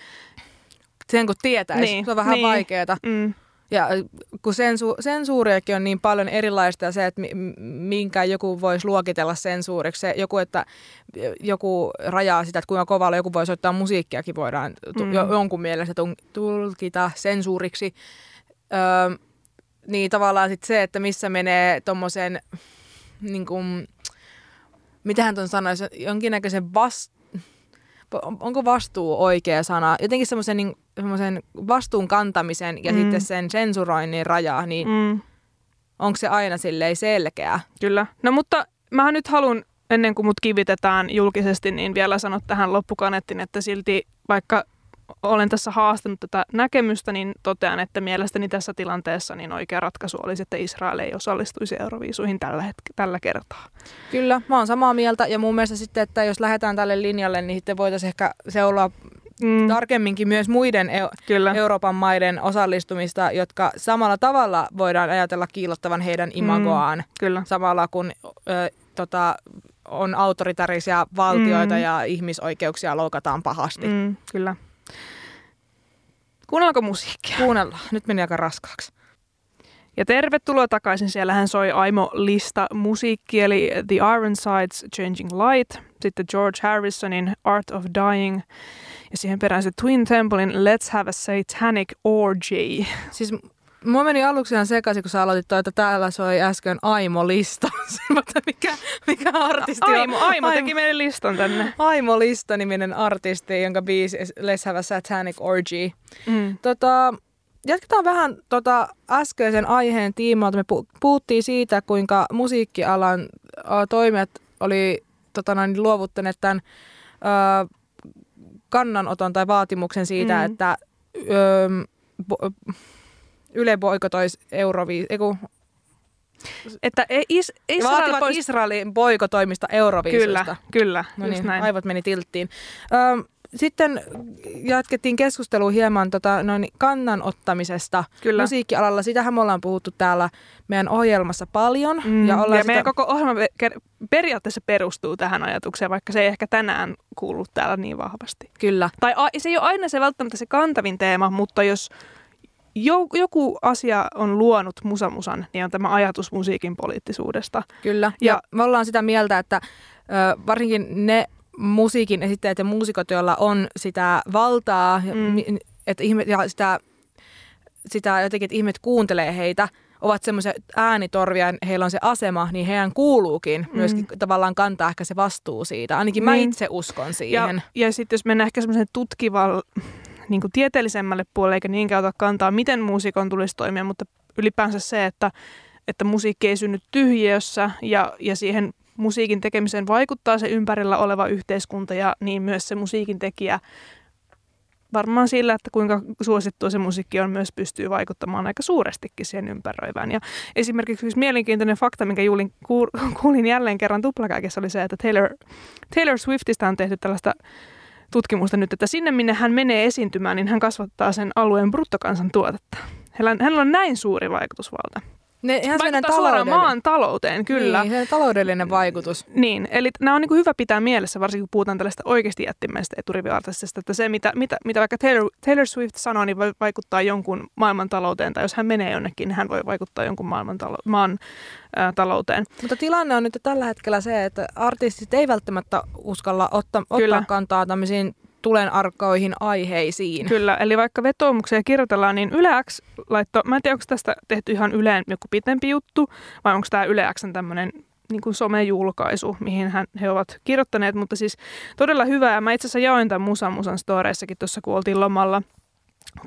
Sen kun tietäisi, niin, se on vähän niin, vaikeeta. Mm. Ja kun sensu- sensuuriakin on niin paljon erilaista ja se, että minkä joku voisi luokitella sensuuriksi, se joku, että joku rajaa sitä, että kuinka kovalla joku voi soittaa musiikkiakin voidaan mm. jonkun mielestä tulkita sensuuriksi. Öö, niin tavallaan sit se, että missä menee tuommoisen, niin kuin, mitähän tuon sanoisi, jonkinnäköisen vast, onko vastuu oikea sana, jotenkin semmoisen niin, vastuun kantamisen ja mm. sitten sen sensuroinnin raja, niin mm. onko se aina silleen selkeä? Kyllä. No mutta mä nyt haluan ennen kuin mut kivitetään julkisesti, niin vielä sanoa tähän loppukanettiin, että silti vaikka olen tässä haastanut tätä näkemystä, niin totean, että mielestäni tässä tilanteessa niin oikea ratkaisu olisi, että Israel ei osallistuisi Euroviisuihin tällä, hetk- tällä kertaa. Kyllä, mä oon samaa mieltä ja mun mielestä sitten, että jos lähdetään tälle linjalle, niin sitten voitaisiin ehkä seuloa mm. tarkemminkin myös muiden EU- Kyllä. Euroopan maiden osallistumista, jotka samalla tavalla voidaan ajatella kiillottavan heidän imagoaan. Mm. Kyllä. Samalla kun ö, tota, on autoritarisia valtioita mm. ja ihmisoikeuksia loukataan pahasti. Mm, kyllä. Kuunnellaanko musiikkia? Kuunnellaan. Nyt meni aika raskaaksi. Ja tervetuloa takaisin. Siellähän soi Aimo Lista musiikki, eli The Ironsides Changing Light, sitten George Harrisonin Art of Dying ja siihen perään se Twin Templein Let's Have a Satanic Orgy. Siis Mua meni aluksi ihan sekaisin, kun sä aloitit toi, että täällä soi äsken Aimo-lista. Mutta mikä, mikä artisti on? Aimo, Aimo teki meidän listan tänne. Aimo-lista niminen artisti, jonka biisi Let's Have a Satanic Orgy. Mm. Tota, jatketaan vähän tota äskeisen aiheen tiimoilta. Me pu- puhuttiin siitä, kuinka musiikkialan toimijat oli tota noin, luovuttaneet tämän uh, kannanoton tai vaatimuksen siitä, mm. että bo- Yle boikotoisi Euroviis... Että is, Israel pois... Israelin boikotoimista Euroviisusta. Kyllä, kyllä. No niin, näin. aivot meni tilttiin. Ö, sitten jatkettiin keskustelua hieman tota, noin kannanottamisesta Kyllä. musiikkialalla. Sitähän me ollaan puhuttu täällä meidän ohjelmassa paljon. Mm, ja, ollaan ja sitä... meidän koko ohjelma periaatteessa perustuu tähän ajatukseen, vaikka se ei ehkä tänään kuulu täällä niin vahvasti. Kyllä. Tai a, se ei ole aina se välttämättä se kantavin teema, mutta jos joku asia on luonut musamusan, niin on tämä ajatus musiikin poliittisuudesta. Kyllä, ja, ja me ollaan sitä mieltä, että ö, varsinkin ne musiikin esittäjät ja muusikot, joilla on sitä valtaa, mm. että ihme, ja sitä, sitä jotenkin, että ihmiset kuuntelee heitä, ovat semmoisia äänitorvia, heillä on se asema, niin heidän kuuluukin mm. myöskin tavallaan kantaa ehkä se vastuu siitä. Ainakin niin. mä itse uskon siihen. Ja, ja sitten jos mennään ehkä semmoisen tutkival, niin kuin tieteellisemmälle puolelle, eikä niinkään ota kantaa, miten muusikon tulisi toimia, mutta ylipäänsä se, että, että musiikki ei synny tyhjiössä ja, ja siihen musiikin tekemiseen vaikuttaa se ympärillä oleva yhteiskunta ja niin myös se musiikin tekijä varmaan sillä, että kuinka suosittua se musiikki on, myös pystyy vaikuttamaan aika suurestikin siihen ympäröivään. Ja esimerkiksi yksi mielenkiintoinen fakta, minkä Julin, kuulin jälleen kerran tuplakäkessä, oli se, että Taylor, Taylor Swiftistä on tehty tällaista tutkimusta nyt, että sinne minne hän menee esiintymään, niin hän kasvattaa sen alueen bruttokansantuotetta. Hänellä, on näin suuri vaikutusvalta. Ne, ihan Vaikuttaa suoraan maan talouteen, kyllä. Niin, taloudellinen vaikutus. Niin, eli nämä on niin kuin hyvä pitää mielessä, varsinkin kun puhutaan tällaista oikeasti jättimäistä eturiviartistisesta, että se mitä, mitä, mitä vaikka Taylor, Taylor Swift sanoo, niin voi vaikuttaa jonkun maailman talouteen, tai jos hän menee jonnekin, niin hän voi vaikuttaa jonkun maailman talo, maan ää, talouteen. Mutta tilanne on nyt tällä hetkellä se, että artistit ei välttämättä uskalla ottaa, ottaa kantaa tämmöisiin tulen arkoihin aiheisiin. Kyllä, eli vaikka vetoomuksia kirjoitellaan, niin Yle X laitto, mä en tiedä, onko tästä tehty ihan Yleen joku pitempi juttu, vai onko tämä Yle Xn tämmöinen niin somejulkaisu, mihin hän, he ovat kirjoittaneet, mutta siis todella hyvää. Mä itse asiassa jaoin tämän Musan Musan tuossa, kun oltiin lomalla –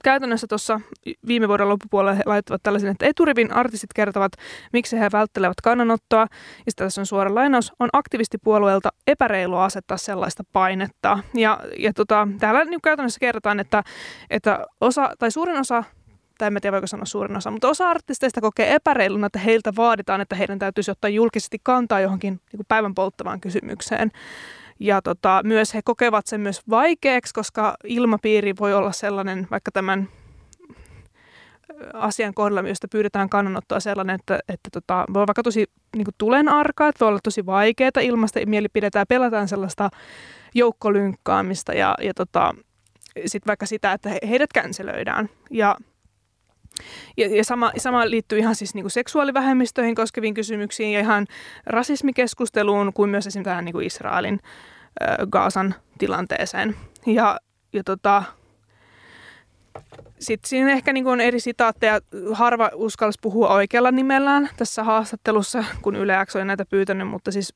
Käytännössä tuossa viime vuoden loppupuolella he laittavat tällaisen, että eturivin artistit kertovat, miksi he välttelevät kannanottoa. Ja tässä on suora lainaus. On aktivistipuolueelta epäreilua asettaa sellaista painetta. Ja, ja tota, täällä niin käytännössä kerrotaan, että, että osa, tai suurin osa tai en tiedä voiko sanoa suurin osa, mutta osa artisteista kokee epäreiluna, että heiltä vaaditaan, että heidän täytyisi ottaa julkisesti kantaa johonkin niin päivän polttavaan kysymykseen. Ja tota, myös he kokevat sen myös vaikeaksi, koska ilmapiiri voi olla sellainen, vaikka tämän asian kohdalla, josta pyydetään kannanottoa sellainen, että, että tota, voi olla vaikka tosi niin tulen arkaa, että voi olla tosi vaikeaa ilmasta mielipidetään ja pelataan sellaista joukkolynkkaamista ja, ja tota, sitten vaikka sitä, että heidät känselöidään. Ja ja, ja sama, sama liittyy ihan siis niinku seksuaalivähemmistöihin koskeviin kysymyksiin ja ihan rasismikeskusteluun kuin myös esimerkiksi tähän niinku Israelin äh, Gaasan tilanteeseen. Ja, ja tota, sitten siinä ehkä niin on eri sitaatteja. Harva uskalsi puhua oikealla nimellään tässä haastattelussa, kun Yle X oli näitä pyytänyt, mutta siis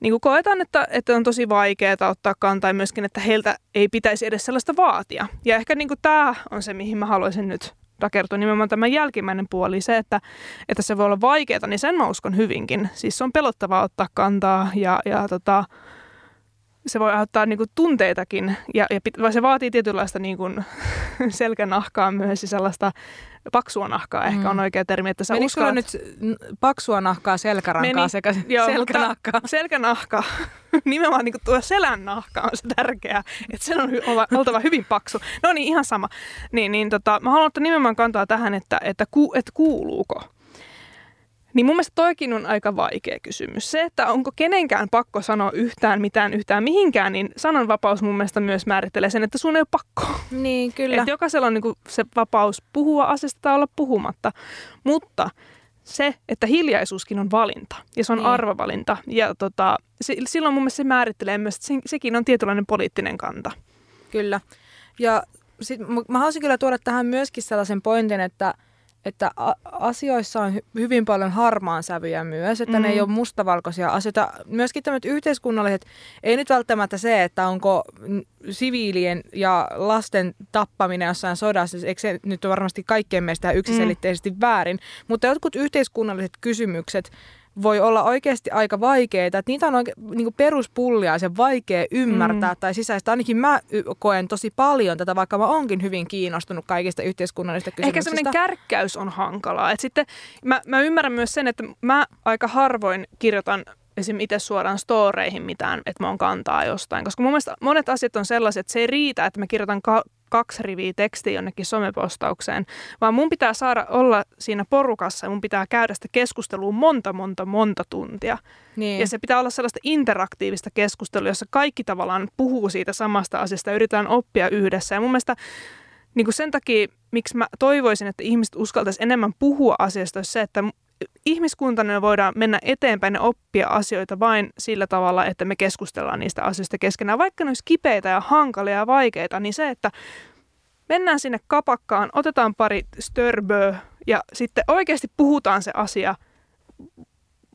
niin kuin koetaan, että, että on tosi vaikeaa ottaa kantaa myöskin, että heiltä ei pitäisi edes sellaista vaatia. Ja ehkä niin kuin tämä on se, mihin mä haluaisin nyt takertua nimenomaan tämä jälkimmäinen puoli, se, että, että se voi olla vaikeaa, niin sen mä uskon hyvinkin. Siis se on pelottavaa ottaa kantaa ja, ja tota, se voi aiheuttaa niin kuin, tunteitakin, ja, ja se vaatii tietynlaista niin kuin, selkänahkaa myös, ja sellaista paksua nahkaa ehkä mm. on oikea termi, että sä Menikö uskallat... nyt paksua nahkaa, selkärankaa Meni, sekä joo, selkänahkaa? Selkänahka, nimenomaan niin kuin tuo selän nahka on se tärkeä, että sen on hy- oltava hyvin paksu. No niin, ihan sama. Niin, niin tota, mä haluan ottaa nimenomaan kantaa tähän, että, että, ku, että kuuluuko Niin mun mielestä toikin on aika vaikea kysymys. Se, että onko kenenkään pakko sanoa yhtään mitään yhtään mihinkään, niin sananvapaus mun mielestä myös määrittelee sen, että sun ei ole pakko. Niin, kyllä. Että jokaisella on niin se vapaus puhua asiasta tai olla puhumatta. Mutta se, että hiljaisuuskin on valinta ja se on niin. arvovalinta. Ja tota, se, silloin mun mielestä se määrittelee myös, että se, sekin on tietynlainen poliittinen kanta. Kyllä. Ja sit, mä haluaisin kyllä tuoda tähän myöskin sellaisen pointin, että – että asioissa on hyvin paljon harmaan sävyjä myös, että mm. ne ei mm. ole mustavalkoisia asioita. Myöskin tämmöiset yhteiskunnalliset, ei nyt välttämättä se, että onko siviilien ja lasten tappaminen jossain sodassa, eikö se nyt ole varmasti kaikkien meistä yksiselitteisesti mm. väärin, mutta jotkut yhteiskunnalliset kysymykset, voi olla oikeasti aika vaikeita. Että niitä on oike, niin peruspullia se vaikea ymmärtää mm. tai sisäistä. Ainakin mä koen tosi paljon tätä, vaikka mä onkin hyvin kiinnostunut kaikista yhteiskunnallisista kysymyksistä. Ehkä semmoinen kärkkäys on hankalaa. Et sitten mä, mä ymmärrän myös sen, että mä aika harvoin kirjoitan esim. itse suoraan storeihin mitään, että mä oon kantaa jostain. Koska mun mielestä monet asiat on sellaiset, että se ei riitä, että mä kirjoitan ka- kaksi riviä tekstiä jonnekin somepostaukseen, vaan mun pitää saada olla siinä porukassa ja mun pitää käydä sitä keskustelua monta, monta, monta tuntia. Niin. Ja se pitää olla sellaista interaktiivista keskustelua, jossa kaikki tavallaan puhuu siitä samasta asiasta ja yritetään oppia yhdessä. Ja mun mielestä niin kuin sen takia, miksi mä toivoisin, että ihmiset uskaltaisi enemmän puhua asiasta, on se, että ihmiskuntana voidaan mennä eteenpäin ja oppia asioita vain sillä tavalla, että me keskustellaan niistä asioista keskenään. Vaikka ne olisi kipeitä ja hankalia ja vaikeita, niin se, että mennään sinne kapakkaan, otetaan pari störböä ja sitten oikeasti puhutaan se asia,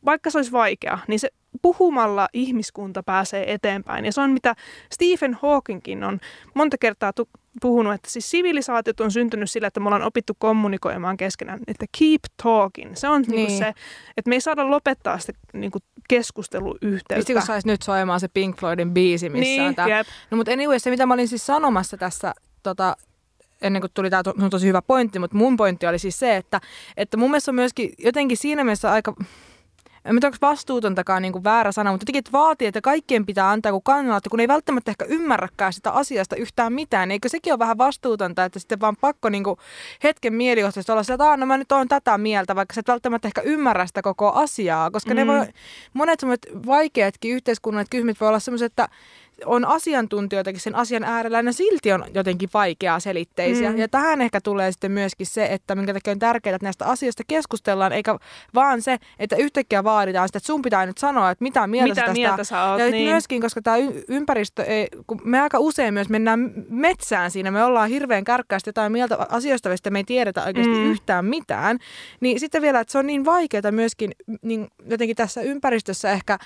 vaikka se olisi vaikea, niin se puhumalla ihmiskunta pääsee eteenpäin. Ja se on mitä Stephen Hawkingkin on monta kertaa puhunut, että siis sivilisaatiot on syntynyt sillä, että me ollaan opittu kommunikoimaan keskenään, että keep talking. Se on niin. Niin se, että me ei saada lopettaa sitä niin kuin keskusteluyhteyttä. Pistikö saisi nyt soimaan se Pink Floydin biisi, missä niin, on tämä? No mutta anyway, se mitä mä olin siis sanomassa tässä tota, ennen kuin tuli tämä to, tosi hyvä pointti, mutta mun pointti oli siis se, että, että mun mielestä on myöskin jotenkin siinä mielessä aika en tiedä, onko vastuutontakaan niin kuin väärä sana, mutta jotenkin että vaatii, että kaikkien pitää antaa kun kannalta, kun ei välttämättä ehkä ymmärräkään sitä asiasta yhtään mitään. Eikö sekin ole vähän vastuutonta, että sitten vaan pakko niin kuin hetken mielikohtaisesti olla sieltä, että no mä nyt oon tätä mieltä, vaikka sä et välttämättä ehkä ymmärrä sitä koko asiaa, koska mm. ne voi, monet vaikeatkin yhteiskunnalliset kysymykset voi olla sellaiset, että on asiantuntijoitakin sen asian äärellä, ja silti on jotenkin vaikeaa selitteisiä. Mm. Ja tähän ehkä tulee sitten myöskin se, että minkä takia on tärkeää, että näistä asioista keskustellaan, eikä vaan se, että yhtäkkiä vaaditaan sitä, että sun pitää nyt sanoa, että mitä mieltä mitä tästä. Mieltä sä oot, ja niin. myöskin, koska tämä ympäristö, ei, kun me aika usein myös mennään metsään siinä, me ollaan hirveän kärkkäästi jotain mieltä asioista, mistä me ei tiedetä oikeasti mm. yhtään mitään, niin sitten vielä, että se on niin vaikeaa myöskin niin jotenkin tässä ympäristössä ehkä...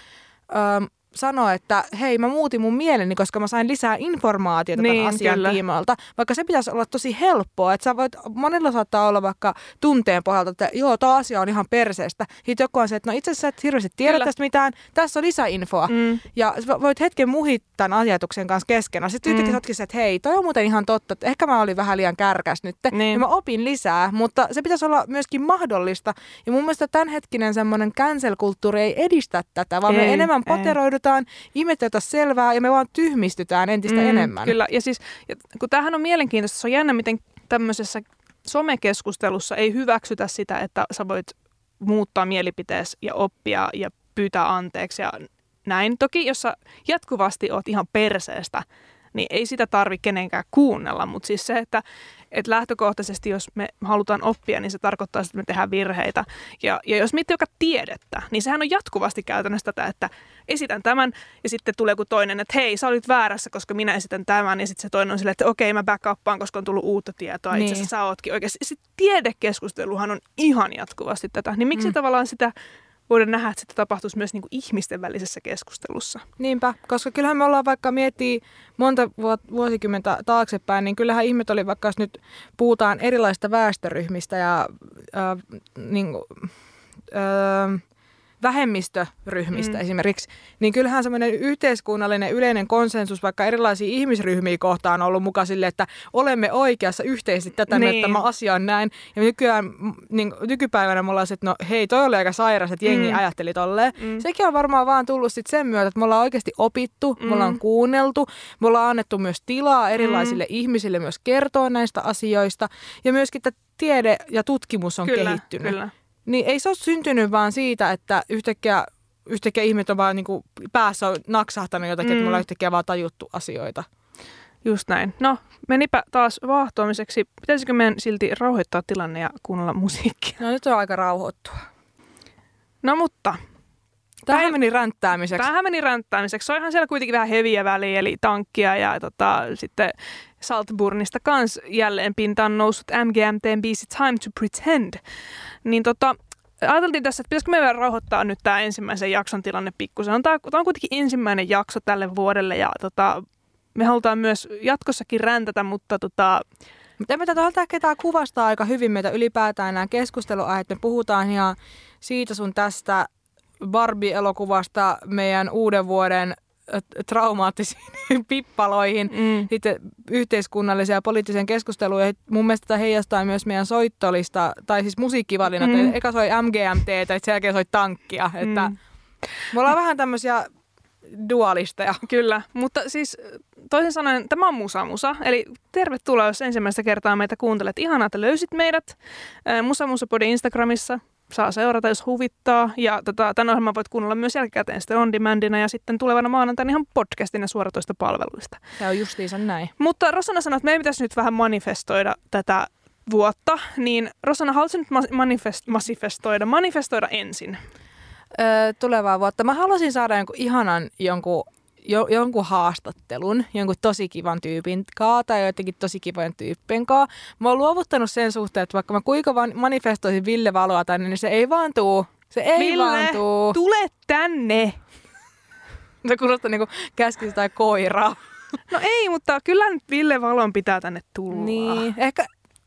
Ähm, sanoa, että hei mä muutin mun mieleni, koska mä sain lisää informaatiota niin, tämän asian kyllä. tiimoilta. Vaikka se pitäisi olla tosi helppoa, että sä voit, monella saattaa olla vaikka tunteen pohjalta, että joo, tämä asia on ihan perseestä. Sitten joku on se, että no itse asiassa et hirveästi tiedä kyllä. tästä mitään, tässä on lisäinfoa. Mm. Ja voit hetken muhit tämän ajatuksen kanssa kesken. Sitten mm. yhtäkkiä se, että hei, toi on muuten ihan totta, että ehkä mä olin vähän liian kärkäs nyt. Niin. Ja mä opin lisää, mutta se pitäisi olla myöskin mahdollista. Ja mun mielestä tämänhetkinen semmoinen cancel-kulttuuri ei edistä tätä, vaan ei, me enemmän poteroidut halutaan imetetä selvää ja me vaan tyhmistytään entistä mm, enemmän. Kyllä, ja siis ja kun tämähän on mielenkiintoista, se on jännä, miten tämmöisessä somekeskustelussa ei hyväksytä sitä, että sä voit muuttaa mielipiteesi ja oppia ja pyytää anteeksi ja näin. Toki jos sä jatkuvasti oot ihan perseestä, niin ei sitä tarvi kenenkään kuunnella, mutta siis se, että, että lähtökohtaisesti jos me halutaan oppia, niin se tarkoittaa, että me tehdään virheitä. Ja, ja jos miettii joka tiedettä, niin sehän on jatkuvasti käytännössä tätä, että esitän tämän ja sitten tulee joku toinen, että hei, sä olit väärässä, koska minä esitän tämän. Ja sitten se toinen on silleen, että okei, mä backupaan, koska on tullut uutta tietoa. Niin. Itse asiassa sä ootkin oikeasti. Sitten tiedekeskusteluhan on ihan jatkuvasti tätä. Niin miksi mm. tavallaan sitä voida nähdä, että sitä tapahtuisi myös niin kuin ihmisten välisessä keskustelussa. Niinpä, koska kyllähän me ollaan vaikka miettii monta vuosikymmentä taaksepäin, niin kyllähän ihmet oli vaikka jos nyt puhutaan erilaisista väestöryhmistä ja äh, niin, äh, vähemmistöryhmistä mm. esimerkiksi, niin kyllähän semmoinen yhteiskunnallinen yleinen konsensus vaikka erilaisia ihmisryhmiä kohtaan on ollut mukaan sille, että olemme oikeassa yhteisesti tätä niin. tämä asia on näin. Ja nykyään, niin, nykypäivänä me ollaan se, että no hei, toi oli aika sairas, että jengi mm. ajatteli tolleen. Mm. Sekin on varmaan vaan tullut sit sen myötä, että me ollaan oikeasti opittu, mm. me ollaan kuunneltu, me ollaan annettu myös tilaa erilaisille mm. ihmisille myös kertoa näistä asioista. Ja myöskin että tiede ja tutkimus on kyllä, kehittynyt. Kyllä. Niin ei se ole syntynyt vaan siitä, että yhtäkkiä, yhtäkkiä ihmiset on vaan niin kuin päässä on naksahtanut jotakin, mm. että me ollaan yhtäkkiä vaan tajuttu asioita. Just näin. No, menipä taas vaahtoamiseksi. Pitäisikö meidän silti rauhoittaa tilanne ja kuunnella musiikkia? No nyt on aika rauhoittua. No mutta, Tähän Päin- meni ränttäämiseksi. tämähän meni ränttäämiseksi. Se onhan siellä kuitenkin vähän heviä väliä, eli tankkia ja tota, sitten Saltburnista kans jälleen pintaan noussut MGMTn biisi Time to Pretend. Niin tota, ajateltiin tässä, että pitäisikö meidän rauhoittaa nyt tämä ensimmäisen jakson tilanne pikkusen. On, tää on kuitenkin ensimmäinen jakso tälle vuodelle ja tota, me halutaan myös jatkossakin räntätä, mutta tota, Mutta me tätä ketään kuvastaa aika hyvin meitä ylipäätään nämä keskusteluaiheet. Me puhutaan ihan siitä sun tästä Barbie-elokuvasta meidän uuden vuoden traumaattisiin pippaloihin, mm, sitten yhteiskunnalliseen ja poliittiseen keskusteluun. Ja mun mielestä tämä heijastaa myös meidän soittolista, tai siis musiikkivalinnat. Mm. Eka soi MGMT, tai sen jälkeen soi tankkia. Että Mm. me ollaan vähän tämmöisiä dualisteja. Kyllä, mutta siis toisin sanoen tämä on Musa Musa, eli tervetuloa, jos ensimmäistä kertaa meitä kuuntelet. Ihanaa, että löysit meidät Musa Musa Podin Instagramissa. Saa seurata, jos huvittaa. Ja tota, tämän ohjelman voit kuunnella myös jälkikäteen sitten on demandina ja sitten tulevana maanantaina ihan podcastin ja suoratoista palveluista. Se on justiinsa näin. Mutta Rosanna sanoi, että meidän pitäisi nyt vähän manifestoida tätä vuotta, niin Rosanna, haluatko nyt ma- manifest- manifestoida, manifestoida ensin? Öö, tulevaa vuotta. Mä haluaisin saada jonkun ihanan jonkun, jo, jonkun haastattelun, jonkun tosi kivan tyypin kaa tai jotenkin tosi kivojen tyyppien kaa. Mä oon luovuttanut sen suhteen, että vaikka mä kuinka vaan manifestoisin Ville Valoa tänne, niin se ei vaan tuu. Se ei Ville, vaan tuu. tule tänne! Se kuulostaa niinku käskisi tai koiraa. No ei, mutta kyllä nyt Ville Valon pitää tänne tulla. Niin, ehkä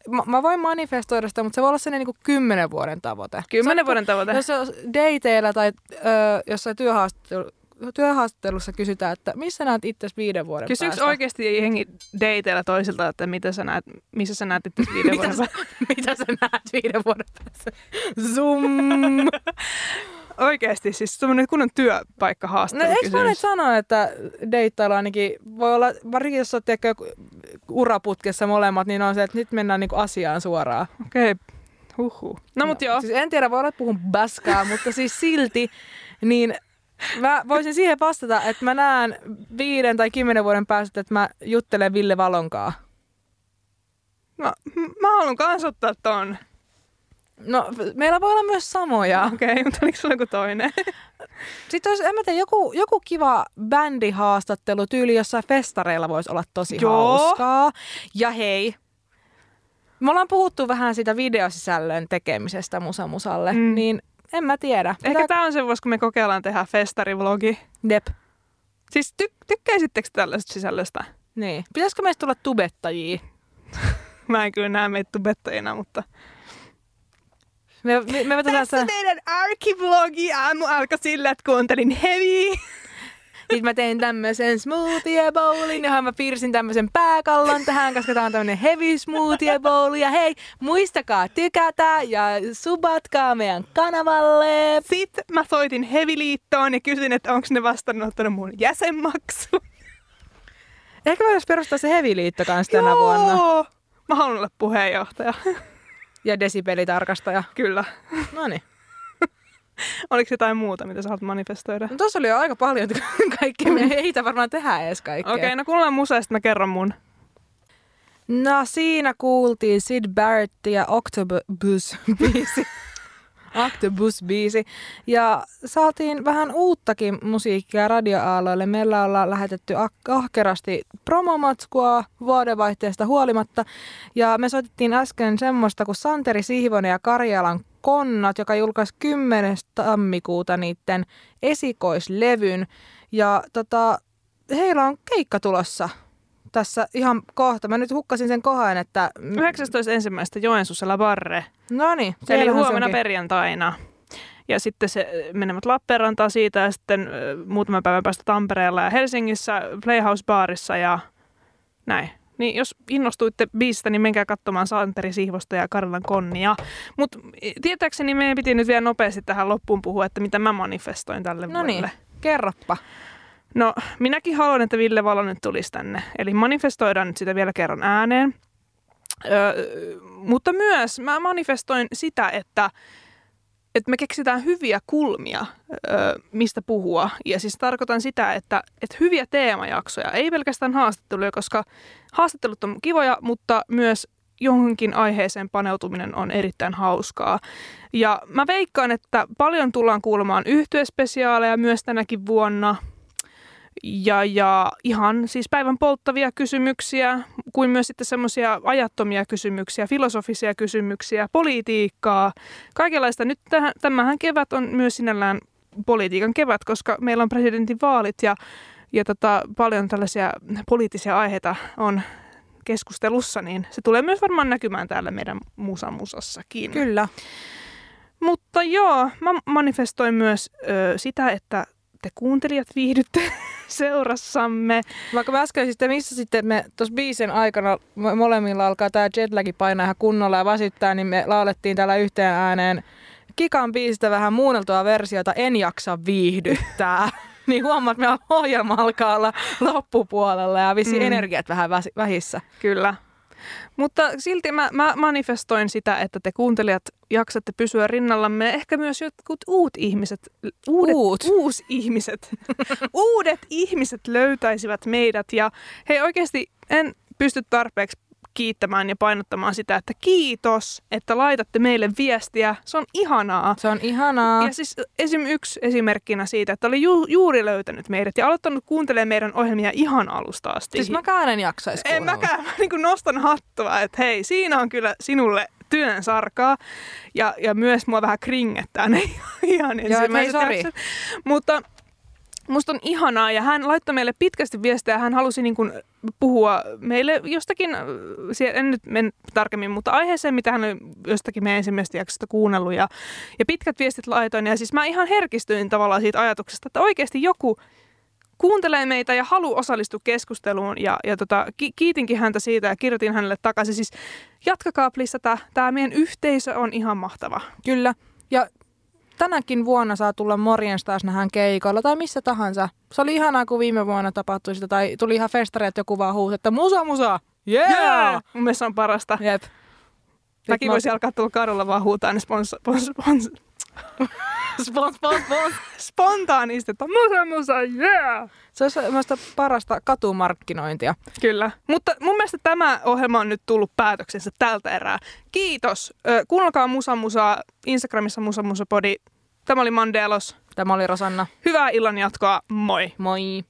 mä, mä voin manifestoida sitä, mutta se voi olla sellainen niinku kymmenen vuoden tavoite. Kymmenen vuoden tavoite. Jos se on dateilla tai ö, jossain työhaastattelu, työhaastattelussa kysytään, että missä näet itse viiden vuoden Kysyykö päästä? oikeasti jengi dateilla toisilta, että mitä sä näet, missä sä näet itse viiden vuoden päästä? mitä sä näet viiden vuoden päässä? Zoom! Oikeasti, siis semmoinen kunnon työpaikka No eikö mä nyt sanoa, että deittailu ainakin voi olla, varsinkin jos olet joku uraputkessa molemmat, niin on se, että nyt mennään niinku asiaan suoraan. Okei, okay. huhhuh. No, mut joo. Siis en tiedä, voi olla, että puhun baskaa, mutta siis silti, niin mä voisin siihen vastata, että mä näen viiden tai kymmenen vuoden päästä, että mä juttelen Ville Valonkaa. No, mä haluan kans ottaa ton. No, meillä voi olla myös samoja. Okei, okay, mutta oliko sulla joku toinen? Sitten olisi, en mä tiedä, joku, joku kiva bändihaastattelu tyyli jossain festareilla voisi olla tosi Joo. hauskaa. Ja hei, me ollaan puhuttu vähän sitä videosisällön tekemisestä Musa Musalle, mm. niin en mä tiedä. Ehkä tää on se vuosi, kun me kokeillaan tehdä festarivlogi. Dep. Siis ty- tykkäisittekö tällaisesta sisällöstä? Niin. Pitäisikö meistä tulla tubettajia? Mä en kyllä näe meitä tubettajina, mutta... Me, me, me Tässä sitä, teidän arkivlogi. Aamu alkoi sillä, että kuuntelin heavy. Sit mä tein tämmöisen smoothie bowlin, johon mä piirsin tämmöisen pääkallon tähän, koska tää on tämmönen heavy smoothie bowl. Ja hei, muistakaa tykätä ja subatkaa meidän kanavalle. Sitten mä soitin Heviliittoon ja kysyin, että onko ne vastaanottanut mun jäsenmaksu. Ehkä voisi perustaa se heavy-liitto kanssa tänä vuonna. Joo. Mä haluan olla puheenjohtaja. Ja desibelitarkastaja. Kyllä. No niin. Oliko jotain muuta, mitä sä haluat manifestoida? No tossa oli jo aika paljon kaikkea. Me ei ehditä varmaan tehdä edes kaikkea. Okei, okay, no kuunnellaan musa mä kerron mun. No siinä kuultiin Sid Barrett ja Octopus-biisi. Octopus-biisi. Ja saatiin vähän uuttakin musiikkia radioaaloille. Meillä ollaan lähetetty ahkerasti promomatskua vuodenvaihteesta huolimatta. Ja me soitettiin äsken semmoista kuin Santeri Sihvonen ja Karjalan Konnat, joka julkaisi 10. tammikuuta niiden esikoislevyn. Ja tota, heillä on keikka tulossa tässä ihan kohta. Mä nyt hukkasin sen kohan, että... 19.1. Joensuussa La Barre. No niin, Eli huomenna perjantaina. Ja sitten se äh, menevät Lappeenrantaan siitä ja sitten äh, muutaman päivän päästä Tampereella ja Helsingissä Playhouse-baarissa ja näin. Niin jos innostuitte biisistä, niin menkää katsomaan Santeri Sihvosta ja Karlan Konnia. Mutta tietääkseni meidän piti nyt vielä nopeasti tähän loppuun puhua, että mitä mä manifestoin tälle No vuodelle. niin, kerroppa. No, minäkin haluan, että Ville Valo nyt tulisi tänne. Eli manifestoidaan nyt sitä vielä kerran ääneen. Öö, mutta myös mä manifestoin sitä, että että me keksitään hyviä kulmia, mistä puhua. Ja siis tarkoitan sitä, että, että hyviä teemajaksoja, ei pelkästään haastatteluja, koska haastattelut on kivoja, mutta myös johonkin aiheeseen paneutuminen on erittäin hauskaa. Ja mä veikkaan, että paljon tullaan kuulemaan yhtyespesiaaleja myös tänäkin vuonna. Ja, ja ihan siis päivän polttavia kysymyksiä, kuin myös sitten semmoisia ajattomia kysymyksiä, filosofisia kysymyksiä, politiikkaa, kaikenlaista. Nyt tähän, tämähän kevät on myös sinällään politiikan kevät, koska meillä on presidentin vaalit ja, ja tota, paljon tällaisia poliittisia aiheita on keskustelussa, niin se tulee myös varmaan näkymään täällä meidän musamusassakin. Kyllä. Mutta joo, mä manifestoin myös ö, sitä, että te kuuntelijat viihdytte seurassamme. Vaikka mä äsken sitten, missä sitten me tuossa biisin aikana molemmilla alkaa tämä jetlagi painaa ihan kunnolla ja väsyttää, niin me laulettiin täällä yhteen ääneen Kikan biisistä vähän muunneltua versiota En jaksa viihdyttää. niin huomaat, että meidän ohjelma alkaa olla loppupuolella ja visi mm. energiat vähän vähissä. Kyllä. Mutta silti mä, mä manifestoin sitä, että te kuuntelijat jaksatte pysyä rinnallamme. Ehkä myös jotkut uut ihmiset, uudet, Uut. uus ihmiset, uudet ihmiset löytäisivät meidät. Ja hei oikeasti en pysty tarpeeksi kiittämään ja painottamaan sitä, että kiitos, että laitatte meille viestiä. Se on ihanaa. Se on ihanaa. Ja siis esim. yksi esimerkkinä siitä, että oli ju- juuri löytänyt meidät ja aloittanut kuuntelemaan meidän ohjelmia ihan alusta asti. Siis mäkään en jaksaisi En mäkään, mä niin nostan hattua, että hei, siinä on kyllä sinulle työn sarkaa. Ja, ja myös mua vähän kringettää ne ihan ensimmäiset Joo, Mutta Musta on ihanaa ja hän laittoi meille pitkästi viestiä. Hän halusi niin kuin puhua meille jostakin, en nyt men tarkemmin, mutta aiheeseen, mitä hän oli jostakin meidän ensimmäisestä jaksosta kuunnellut. Ja, ja pitkät viestit laitoin ja siis mä ihan herkistyin tavallaan siitä ajatuksesta, että oikeasti joku kuuntelee meitä ja haluaa osallistua keskusteluun. Ja, ja tota, ki- kiitinkin häntä siitä ja kirjoitin hänelle takaisin. Siis jatkakaa please. Tämä meidän yhteisö on ihan mahtava. Kyllä. Ja tänäkin vuonna saa tulla morjens taas nähdään keikoilla tai missä tahansa. Se oli ihanaa, kun viime vuonna tapahtui sitä, tai tuli ihan festari, että joku vaan huusi, että musa, musa, yeah! yeah! Mun mielestä on parasta. Jep. Mäkin voisi alkaa tulla kadulla vaan huutaa ne spons, spons, spons, spons, spons, spons. spontaanisti, että musa, musa, yeah! Se olisi myös parasta katumarkkinointia. Kyllä. Mutta mun mielestä tämä ohjelma on nyt tullut päätöksensä tältä erää. Kiitos. Kuunnelkaa Musa Musaa Instagramissa Musa Musa Podi. Tämä oli Mandelos. Tämä oli Rosanna. Hyvää illan jatkoa. Moi. Moi.